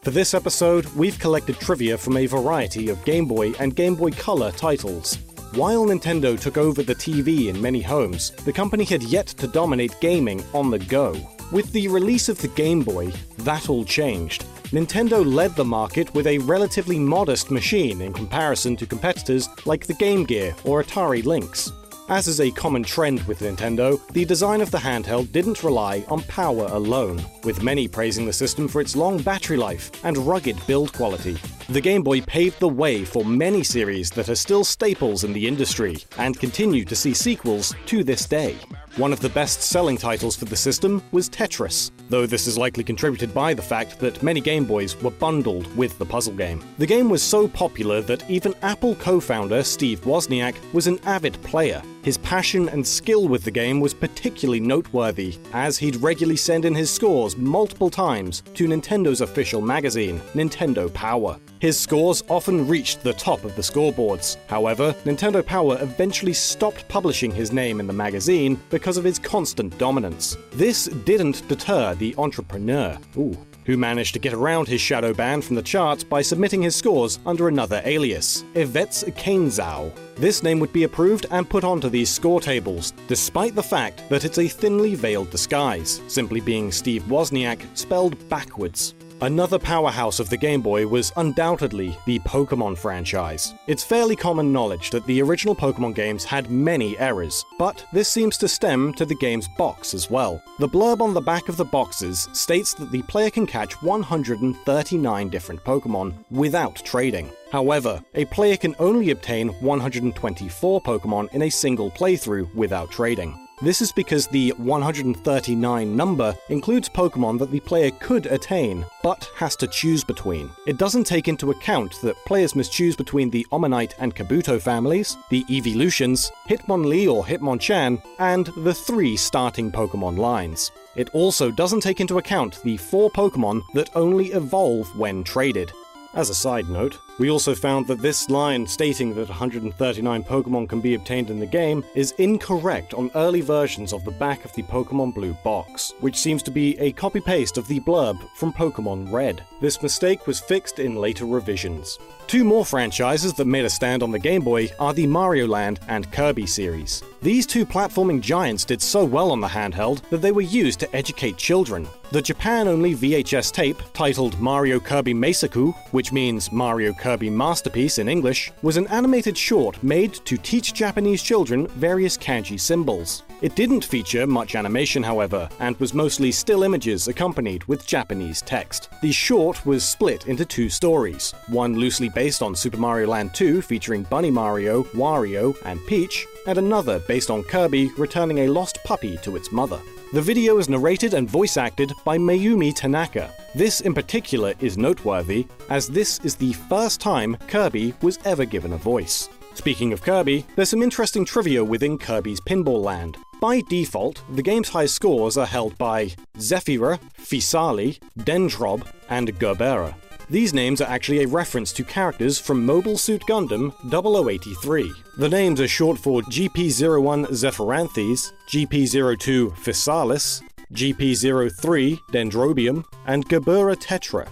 For this episode, we've collected trivia from a variety of Game Boy and Game Boy Color titles. While Nintendo took over the TV in many homes, the company had yet to dominate gaming on the go. With the release of the Game Boy, that all changed. Nintendo led the market with a relatively modest machine in comparison to competitors like the Game Gear or Atari Lynx. As is a common trend with Nintendo, the design of the handheld didn't rely on power alone, with many praising the system for its long battery life and rugged build quality. The Game Boy paved the way for many series that are still staples in the industry and continue to see sequels to this day. One of the best selling titles for the system was Tetris, though this is likely contributed by the fact that many Game Boys were bundled with the puzzle game. The game was so popular that even Apple co founder Steve Wozniak was an avid player. His passion and skill with the game was particularly noteworthy, as he'd regularly send in his scores multiple times to Nintendo's official magazine, Nintendo Power. His scores often reached the top of the scoreboards. However, Nintendo Power eventually stopped publishing his name in the magazine because of his constant dominance. This didn't deter the entrepreneur. Ooh, who managed to get around his shadow ban from the charts by submitting his scores under another alias, Evets Kainzow. This name would be approved and put onto these score tables, despite the fact that it's a thinly veiled disguise, simply being Steve Wozniak spelled backwards. Another powerhouse of the Game Boy was undoubtedly the Pokemon franchise. It's fairly common knowledge that the original Pokemon games had many errors, but this seems to stem to the game's box as well. The blurb on the back of the boxes states that the player can catch 139 different Pokemon without trading. However, a player can only obtain 124 Pokemon in a single playthrough without trading. This is because the 139 number includes Pokemon that the player could attain, but has to choose between. It doesn't take into account that players must choose between the Omanyte and Kabuto families, the Evolutions, Hitmonlee or Hitmonchan, and the three starting Pokemon lines. It also doesn't take into account the four Pokemon that only evolve when traded. As a side note, we also found that this line stating that 139 Pokemon can be obtained in the game is incorrect on early versions of the back of the Pokemon Blue box, which seems to be a copy paste of the blurb from Pokemon Red. This mistake was fixed in later revisions. Two more franchises that made a stand on the Game Boy are the Mario Land and Kirby series. These two platforming giants did so well on the handheld that they were used to educate children. The Japan only VHS tape, titled Mario Kirby Meisaku, which means Mario Kirby Kirby masterpiece in English, was an animated short made to teach Japanese children various kanji symbols. It didn't feature much animation, however, and was mostly still images accompanied with Japanese text. The short was split into two stories, one loosely based on Super Mario Land 2 featuring Bunny Mario, Wario, and Peach, and another based on Kirby returning a lost puppy to its mother. The video is narrated and voice acted by Mayumi Tanaka. This in particular is noteworthy, as this is the first time Kirby was ever given a voice. Speaking of Kirby, there's some interesting trivia within Kirby's Pinball Land. By default, the game's high scores are held by Zephyra, Fisali, Dendrob, and Gerbera. These names are actually a reference to characters from Mobile Suit Gundam 0083. The names are short for GP01 Zephyranthes, GP02 Physalis, GP03 Dendrobium, and Gerbera Tetra.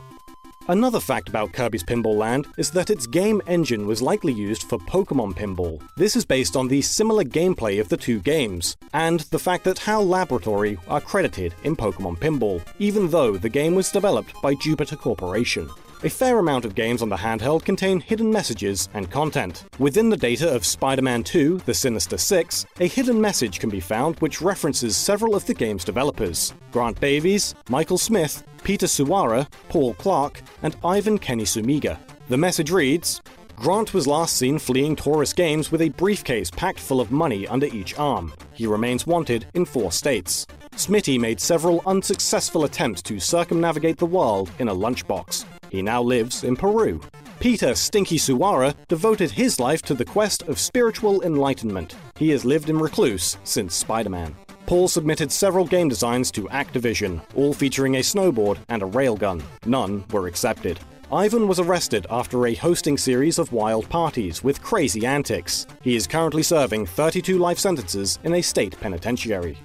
Another fact about Kirby's Pinball Land is that its game engine was likely used for Pokemon Pinball. This is based on the similar gameplay of the two games, and the fact that HAL Laboratory are credited in Pokemon Pinball, even though the game was developed by Jupiter Corporation. A fair amount of games on the handheld contain hidden messages and content. Within the data of Spider Man 2 The Sinister Six, a hidden message can be found which references several of the game's developers Grant Davies, Michael Smith, Peter Suwara, Paul Clark, and Ivan Kenny Sumiga. The message reads Grant was last seen fleeing Torus Games with a briefcase packed full of money under each arm. He remains wanted in four states. Smitty made several unsuccessful attempts to circumnavigate the world in a lunchbox. He now lives in Peru. Peter Stinky Suwara devoted his life to the quest of spiritual enlightenment. He has lived in recluse since Spider Man. Paul submitted several game designs to Activision, all featuring a snowboard and a railgun. None were accepted. Ivan was arrested after a hosting series of wild parties with crazy antics. He is currently serving 32 life sentences in a state penitentiary.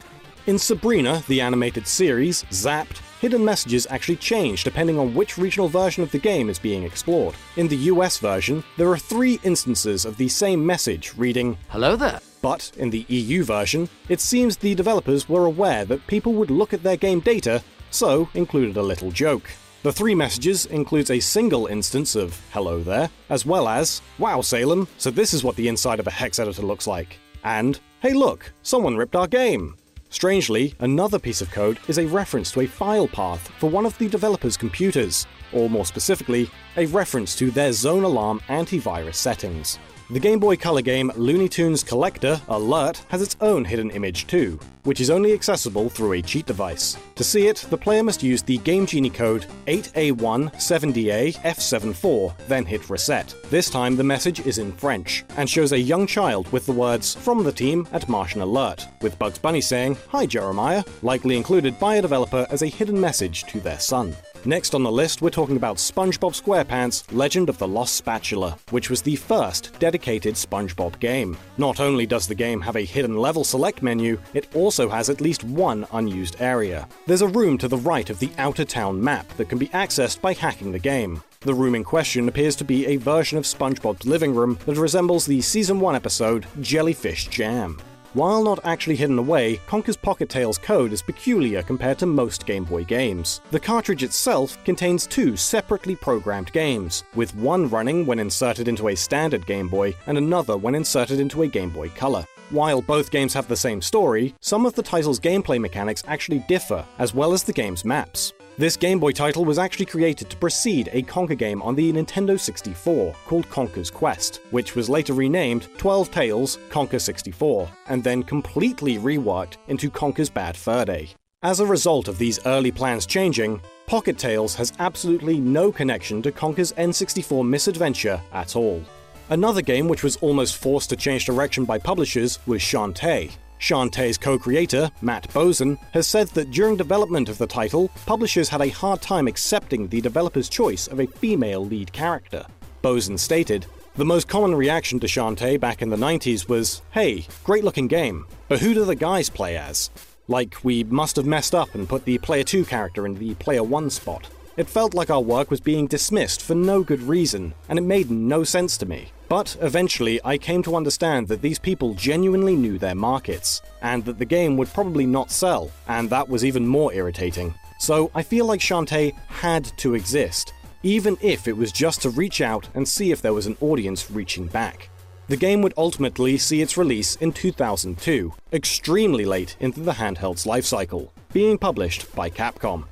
In Sabrina, the animated series, Zapped, hidden messages actually change depending on which regional version of the game is being explored. In the US version, there are three instances of the same message reading, Hello there. but in the EU version, it seems the developers were aware that people would look at their game data, so included a little joke. The three messages includes a single instance of hello there, as well as wow Salem, so this is what the inside of a hex editor looks like, and hey look, someone ripped our game. Strangely, another piece of code is a reference to a file path for one of the developer's computers, or more specifically, a reference to their Zone Alarm antivirus settings. The Game Boy Color game Looney Tunes Collector Alert has its own hidden image too, which is only accessible through a cheat device. To see it, the player must use the Game Genie code 8A170AF74, then hit reset. This time the message is in French, and shows a young child with the words from the team at Martian Alert, with Bugs Bunny saying, Hi Jeremiah, likely included by a developer as a hidden message to their son. Next on the list, we're talking about SpongeBob SquarePants Legend of the Lost Spatula, which was the first dedicated SpongeBob game. Not only does the game have a hidden level select menu, it also has at least one unused area. There's a room to the right of the outer town map that can be accessed by hacking the game. The room in question appears to be a version of SpongeBob's living room that resembles the Season 1 episode Jellyfish Jam. While not actually hidden away, Conker's Pocket Tales code is peculiar compared to most Game Boy games. The cartridge itself contains two separately programmed games, with one running when inserted into a standard Game Boy and another when inserted into a Game Boy Color. While both games have the same story, some of the title's gameplay mechanics actually differ, as well as the game's maps. This Game Boy title was actually created to precede a Conker game on the Nintendo 64 called Conker's Quest, which was later renamed 12 Tales Conker 64, and then completely reworked into Conker's Bad Fur Day. As a result of these early plans changing, Pocket Tales has absolutely no connection to Conker's N64 misadventure at all. Another game which was almost forced to change direction by publishers was Shantae, Shantae's co creator, Matt Bozon, has said that during development of the title, publishers had a hard time accepting the developer's choice of a female lead character. Bozon stated, The most common reaction to Shantae back in the 90s was, hey, great looking game, but who do the guys play as? Like, we must have messed up and put the Player 2 character in the Player 1 spot. It felt like our work was being dismissed for no good reason, and it made no sense to me. But eventually, I came to understand that these people genuinely knew their markets, and that the game would probably not sell, and that was even more irritating. So I feel like Shantae had to exist, even if it was just to reach out and see if there was an audience reaching back. The game would ultimately see its release in 2002, extremely late into the handheld's lifecycle, being published by Capcom.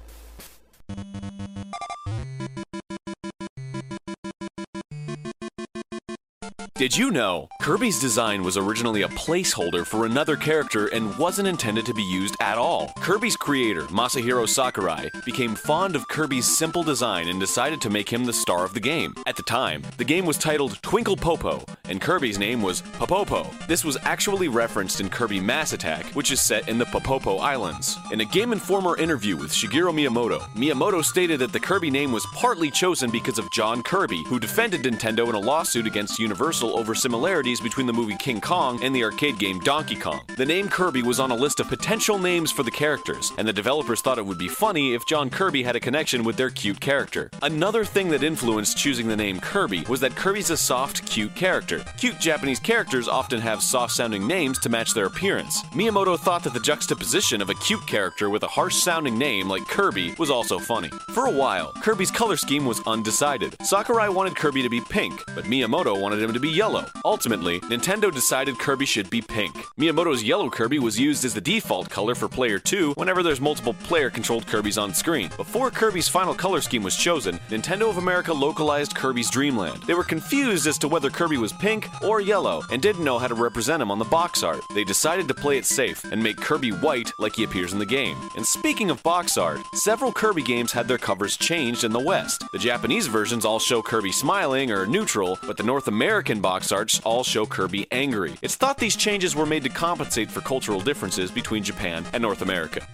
Did you know? Kirby's design was originally a placeholder for another character and wasn't intended to be used at all. Kirby's creator, Masahiro Sakurai, became fond of Kirby's simple design and decided to make him the star of the game. At the time, the game was titled Twinkle Popo, and Kirby's name was Popopo. This was actually referenced in Kirby Mass Attack, which is set in the Popopo Islands. In a Game Informer interview with Shigeru Miyamoto, Miyamoto stated that the Kirby name was partly chosen because of John Kirby, who defended Nintendo in a lawsuit against Universal over similarities between the movie King Kong and the arcade game Donkey Kong. The name Kirby was on a list of potential names for the characters, and the developers thought it would be funny if John Kirby had a connection with their cute character. Another thing that influenced choosing the name Kirby was that Kirby's a soft, cute character. Cute Japanese characters often have soft sounding names to match their appearance. Miyamoto thought that the juxtaposition of a cute character with a harsh sounding name like Kirby was also funny. For a while, Kirby's color scheme was undecided. Sakurai wanted Kirby to be pink, but Miyamoto wanted him to be yellow. Ultimately, Nintendo decided Kirby should be pink. Miyamoto's yellow Kirby was used as the default color for Player 2 whenever there's multiple player controlled Kirbys on screen. Before Kirby's final color scheme was chosen, Nintendo of America localized Kirby's Dreamland. They were confused as to whether Kirby was pink or yellow and didn't know how to represent him on the box art. They decided to play it safe and make Kirby white like he appears in the game. And speaking of box art, several Kirby games had their covers changed in the West. The Japanese versions all show Kirby smiling or neutral, but the North American box arts all show Kirby angry. It's thought these changes were made to compensate for cultural differences between Japan and North America.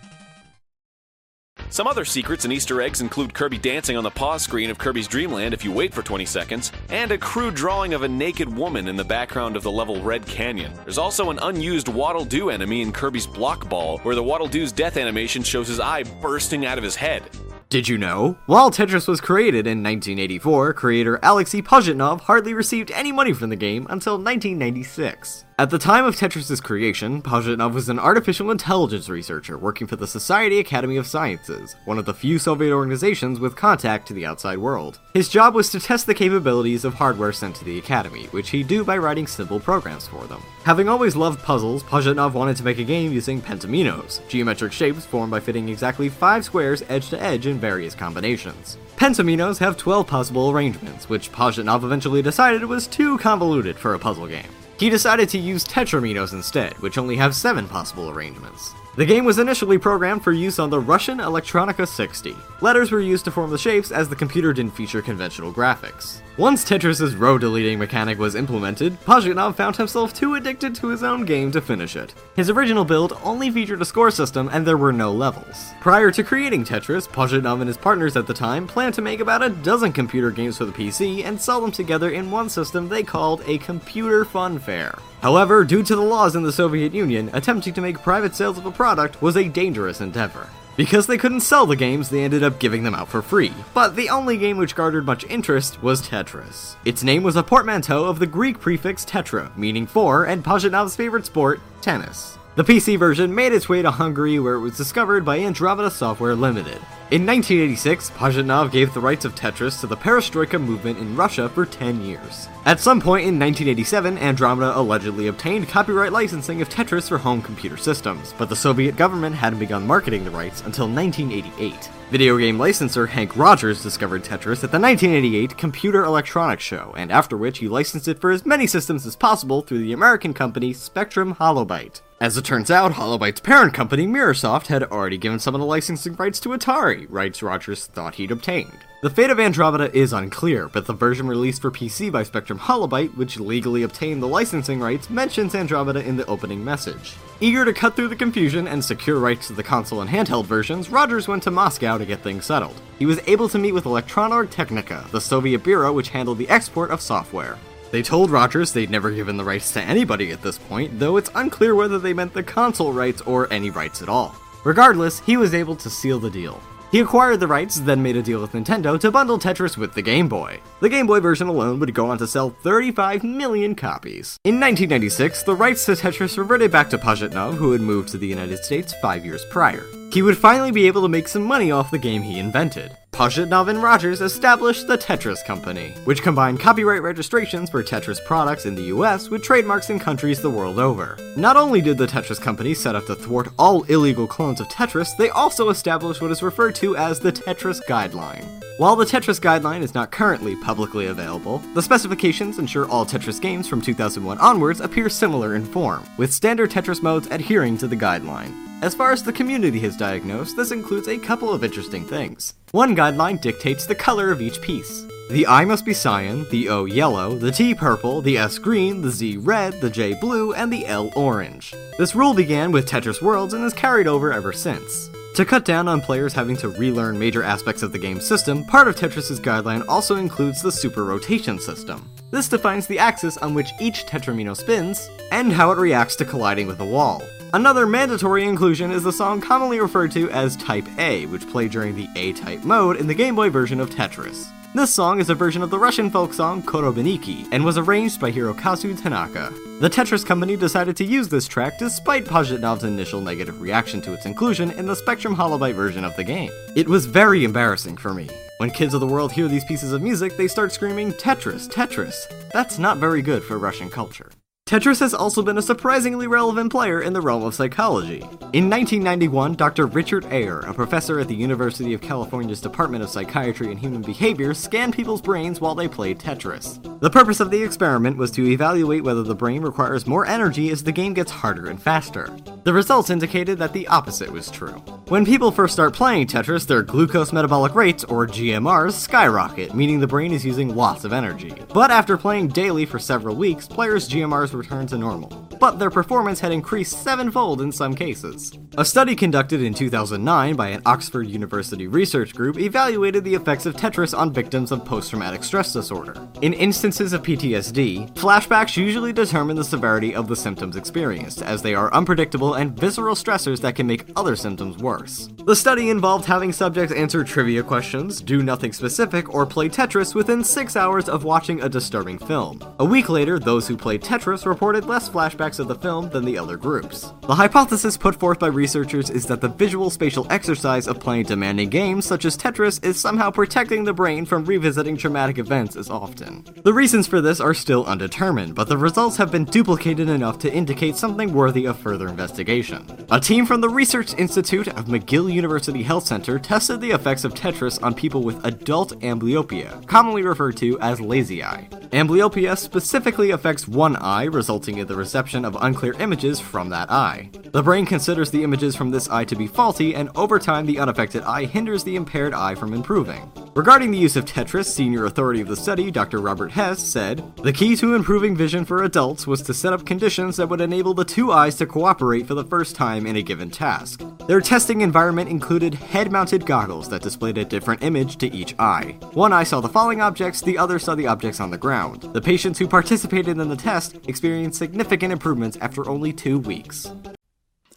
Some other secrets and Easter eggs include Kirby dancing on the pause screen of Kirby's Dreamland if you wait for 20 seconds, and a crude drawing of a naked woman in the background of the level Red Canyon. There's also an unused Waddle Doo enemy in Kirby's Block Ball, where the Waddle Doo's death animation shows his eye bursting out of his head. Did you know? While Tetris was created in 1984, creator Alexei Pajitnov hardly received any money from the game until 1996. At the time of Tetris's creation, Pajitnov was an artificial intelligence researcher working for the Soviet Academy of Sciences, one of the few Soviet organizations with contact to the outside world. His job was to test the capabilities of hardware sent to the Academy, which he'd do by writing simple programs for them. Having always loved puzzles, Pajitnov wanted to make a game using pentaminos, geometric shapes formed by fitting exactly 5 squares edge to edge in various combinations. Pentaminos have 12 possible arrangements, which Pajitnov eventually decided was too convoluted for a puzzle game. He decided to use tetraminos instead, which only have 7 possible arrangements. The game was initially programmed for use on the Russian Elektronika 60. Letters were used to form the shapes as the computer didn't feature conventional graphics. Once Tetris's row deleting mechanic was implemented, Pajitnov found himself too addicted to his own game to finish it. His original build only featured a score system and there were no levels. Prior to creating Tetris, Pajitnov and his partners at the time planned to make about a dozen computer games for the PC and sell them together in one system they called a computer fun fair. However, due to the laws in the Soviet Union, attempting to make private sales of a product was a dangerous endeavor. Because they couldn't sell the games, they ended up giving them out for free. But the only game which garnered much interest was Tetris. Its name was a portmanteau of the Greek prefix tetra, meaning four, and Pajitnov's favorite sport, tennis. The PC version made its way to Hungary where it was discovered by Andromeda Software Limited. In 1986, Pajitnov gave the rights of Tetris to the Perestroika movement in Russia for 10 years. At some point in 1987, Andromeda allegedly obtained copyright licensing of Tetris for home computer systems, but the Soviet government hadn't begun marketing the rights until 1988. Video game licensor Henk Rogers discovered Tetris at the 1988 Computer Electronics Show, and after which he licensed it for as many systems as possible through the American company Spectrum Holobyte. As it turns out, Holobyte's parent company, Mirrorsoft, had already given some of the licensing rights to Atari, rights Rogers thought he'd obtained. The fate of Andromeda is unclear, but the version released for PC by Spectrum Holobyte, which legally obtained the licensing rights, mentions Andromeda in the opening message. Eager to cut through the confusion and secure rights to the console and handheld versions, Rogers went to Moscow to get things settled. He was able to meet with Elektronorg Technica, the Soviet bureau which handled the export of software. They told Rogers they'd never given the rights to anybody at this point, though it's unclear whether they meant the console rights or any rights at all. Regardless, he was able to seal the deal. He acquired the rights, then made a deal with Nintendo to bundle Tetris with the Game Boy. The Game Boy version alone would go on to sell 35 million copies. In 1996, the rights to Tetris reverted back to Pajitnov, who had moved to the United States five years prior. He would finally be able to make some money off the game he invented. Pajitnov and Rogers established the Tetris Company, which combined copyright registrations for Tetris products in the US with trademarks in countries the world over. Not only did the Tetris Company set up to thwart all illegal clones of Tetris, they also established what is referred to as the Tetris Guideline. While the Tetris Guideline is not currently publicly available, the specifications ensure all Tetris games from 2001 onwards appear similar in form, with standard Tetris modes adhering to the guideline. As far as the community has diagnosed, this includes a couple of interesting things. One guideline dictates the color of each piece. The I must be cyan, the O yellow, the T purple, the S green, the Z red, the J blue, and the L orange. This rule began with Tetris Worlds and has carried over ever since. To cut down on players having to relearn major aspects of the game's system, part of Tetris's guideline also includes the super rotation system. This defines the axis on which each Tetramino spins, and how it reacts to colliding with a wall. Another mandatory inclusion is the song commonly referred to as Type A, which played during the A-type mode in the Game Boy version of Tetris. This song is a version of the Russian folk song Korobeiniki and was arranged by Hirokazu Tanaka. The Tetris company decided to use this track despite Pajitnov's initial negative reaction to its inclusion in the Spectrum Holobyte version of the game. It was very embarrassing for me. When kids of the world hear these pieces of music, they start screaming, Tetris, Tetris. That's not very good for Russian culture. Tetris has also been a surprisingly relevant player in the realm of psychology. In 1991, Dr. Richard Haier, a professor at the University of California's Department of Psychiatry and Human Behavior, scanned people's brains while they played Tetris. The purpose of the experiment was to evaluate whether the brain requires more energy as the game gets harder and faster. The results indicated that the opposite was true. When people first start playing Tetris, their glucose metabolic rates, or GMRs, skyrocket, meaning the brain is using lots of energy. But after playing daily for several weeks, players' GMRs return to normal. But their performance had increased sevenfold in some cases. A study conducted in 2009 by an Oxford University research group evaluated the effects of Tetris on victims of post traumatic stress disorder. In instances of PTSD, flashbacks usually determine the severity of the symptoms experienced, as they are unpredictable and visceral stressors that can make other symptoms worse. The study involved having subjects answer trivia questions, do nothing specific, or play Tetris within six hours of watching a disturbing film. A week later, those who played Tetris reported less flashbacks of the film than the other groups. The hypothesis put forth by researchers is that the visual spatial exercise of playing demanding games such as Tetris is somehow protecting the brain from revisiting traumatic events as often. The reasons for this are still undetermined, but the results have been duplicated enough to indicate something worthy of further investigation. A team from the Research Institute of McGill University Health Center tested the effects of Tetris on people with adult amblyopia, commonly referred to as lazy eye. Amblyopia specifically affects one eye, resulting in the reception of unclear images from that eye. The brain considers the images from this eye to be faulty, and over time, the unaffected eye hinders the impaired eye from improving. Regarding the use of Tetris, senior authority of the study, Dr. Robert Hess, said The key to improving vision for adults was to set up conditions that would enable the two eyes to cooperate for the first time in a given task. Their testing environment included head mounted goggles that displayed a different image to each eye. One eye saw the falling objects, the other saw the objects on the ground. The patients who participated in the test experienced significant improvements after only two weeks.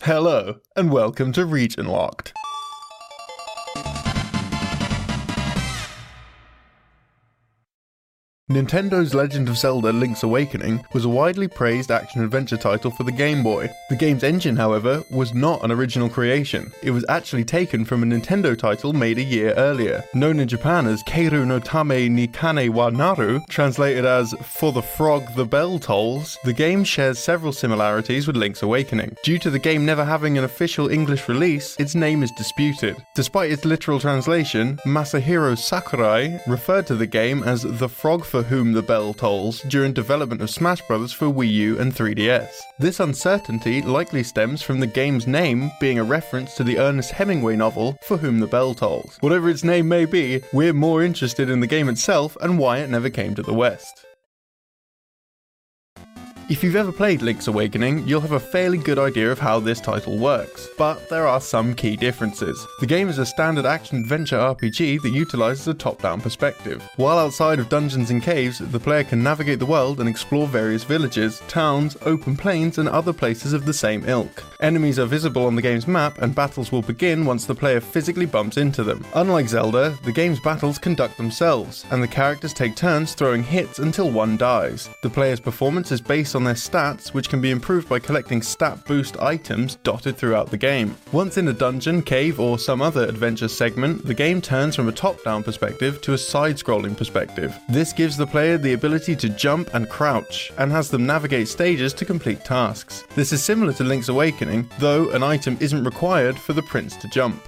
Hello, and welcome to Region Locked. Nintendo's Legend of Zelda Link's Awakening was a widely praised action adventure title for the Game Boy. The game's engine, however, was not an original creation. It was actually taken from a Nintendo title made a year earlier. Known in Japan as Kaeru no Tame ni Kane wa Naru, translated as For the Frog the Bell Tolls, the game shares several similarities with Link's Awakening. Due to the game never having an official English release, its name is disputed. Despite its literal translation, Masahiro Sakurai referred to the game as the Frog for for whom the bell tolls during development of Smash Bros. for Wii U and 3DS. This uncertainty likely stems from the game's name being a reference to the Ernest Hemingway novel For Whom the Bell Tolls. Whatever its name may be, we're more interested in the game itself and why it never came to the West. If you've ever played Link's Awakening, you'll have a fairly good idea of how this title works, but there are some key differences. The game is a standard action adventure RPG that utilizes a top down perspective. While outside of dungeons and caves, the player can navigate the world and explore various villages, towns, open plains, and other places of the same ilk. Enemies are visible on the game's map, and battles will begin once the player physically bumps into them. Unlike Zelda, the game's battles conduct themselves, and the characters take turns throwing hits until one dies. The player's performance is based on their stats, which can be improved by collecting stat boost items dotted throughout the game. Once in a dungeon, cave, or some other adventure segment, the game turns from a top down perspective to a side scrolling perspective. This gives the player the ability to jump and crouch, and has them navigate stages to complete tasks. This is similar to Link's Awakening, though an item isn't required for the prince to jump.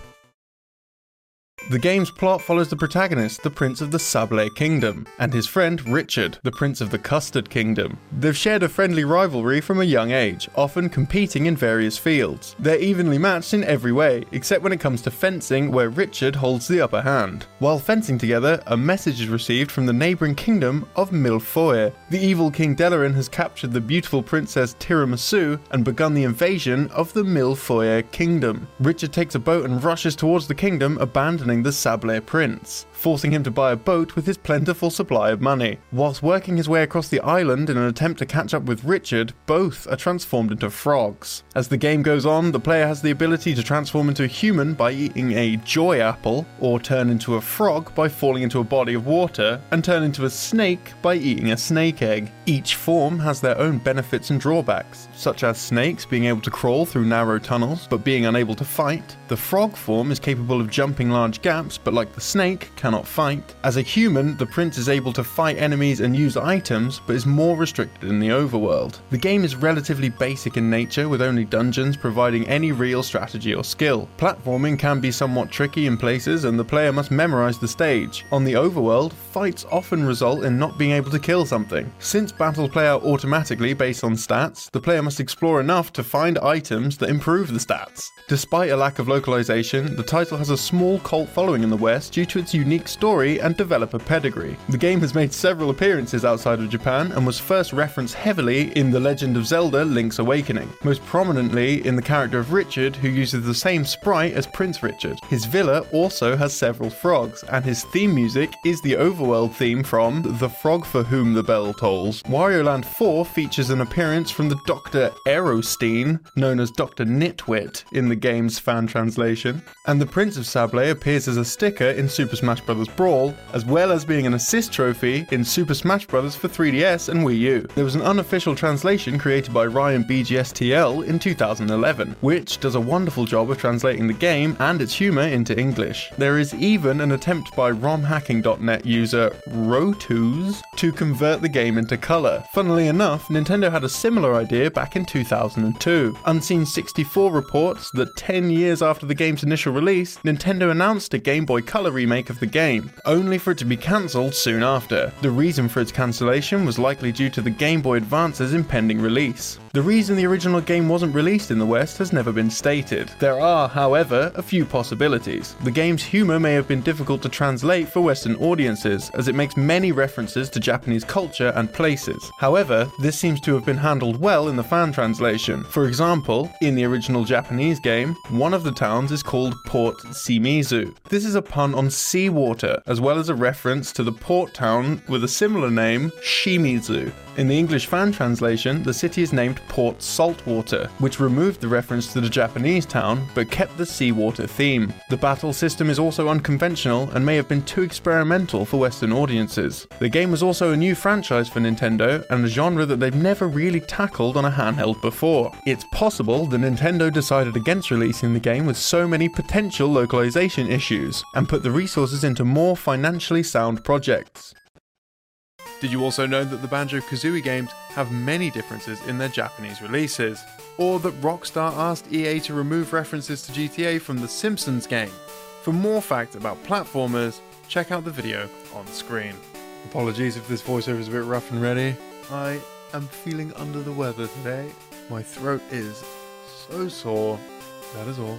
The game's plot follows the protagonist, the Prince of the Sablé Kingdom, and his friend Richard, the Prince of the Custard Kingdom. They've shared a friendly rivalry from a young age, often competing in various fields. They're evenly matched in every way, except when it comes to fencing, where Richard holds the upper hand. While fencing together, a message is received from the neighbouring kingdom of Millefoyer. The evil King Delarin has captured the beautiful Princess Tiramisu and begun the invasion of the Millefoyer Kingdom. Richard takes a boat and rushes towards the kingdom, abandoning the Sablé Prince forcing him to buy a boat with his plentiful supply of money. Whilst working his way across the island in an attempt to catch up with Richard, both are transformed into frogs. As the game goes on, the player has the ability to transform into a human by eating a joy apple, or turn into a frog by falling into a body of water, and turn into a snake by eating a snake egg. Each form has their own benefits and drawbacks, such as snakes being able to crawl through narrow tunnels but being unable to fight. The frog form is capable of jumping large gaps, but like the snake, can cannot fight. As a human, the prince is able to fight enemies and use items, but is more restricted in the overworld. The game is relatively basic in nature, with only dungeons providing any real strategy or skill. Platforming can be somewhat tricky in places, and the player must memorize the stage. On the overworld, fights often result in not being able to kill something. Since battles play out automatically based on stats, the player must explore enough to find items that improve the stats. Despite a lack of localization, the title has a small cult following in the West due to its unique unique story and developer pedigree. The game has made several appearances outside of Japan and was first referenced heavily in The Legend of Zelda Link's Awakening, most prominently in the character of Richard, who uses the same sprite as Prince Richard. His villa also has several frogs, and his theme music is the overworld theme from The Frog for Whom the Bell Tolls. Wario Land 4 features an appearance from the Dr. Aerostein, known as Dr. Nitwit in the game's fan translation, and the Prince of Sablé appears as a sticker in Super Smash Bros. Brawl, as well as being an assist trophy in Super Smash Bros. for 3DS and Wii U. There was an unofficial translation created by Ryan BGSTL in 2011, which does a wonderful job of translating the game and its humour into English. There is even an attempt by romhacking.net user Rotus to convert the game into colour. Funnily enough, Nintendo had a similar idea back in 2002. Unseen 64 reports that 10 years after the game's initial release, Nintendo announced a Game Boy Color remake of the game game, only for it to be cancelled soon after. The reason for its cancellation was likely due to the Game Boy Advance's impending release. The reason the original game wasn't released in the West has never been stated. There are, however, a few possibilities. The game's humour may have been difficult to translate for Western audiences, as it makes many references to Japanese culture and places. However, this seems to have been handled well in the fan translation. For example, in the original Japanese game, one of the towns is called Port Shimizu. This is a pun on seawater, as well as a reference to the port town with a similar name, Shimizu. In the English fan translation, the city is named Port Saltwater, which removed the reference to the Japanese town but kept the seawater theme. The battle system is also unconventional and may have been too experimental for Western audiences. The game was also a new franchise for Nintendo and a genre that they've never really tackled on a handheld before. It's possible that Nintendo decided against releasing the game with so many potential localization issues and put the resources into more financially sound projects. Did you also know that the Banjo Kazooie games have many differences in their Japanese releases? Or that Rockstar asked EA to remove references to GTA from the Simpsons game? For more facts about platformers, check out the video on screen. Apologies if this voiceover is a bit rough and ready. I am feeling under the weather today. My throat is so sore. That is all.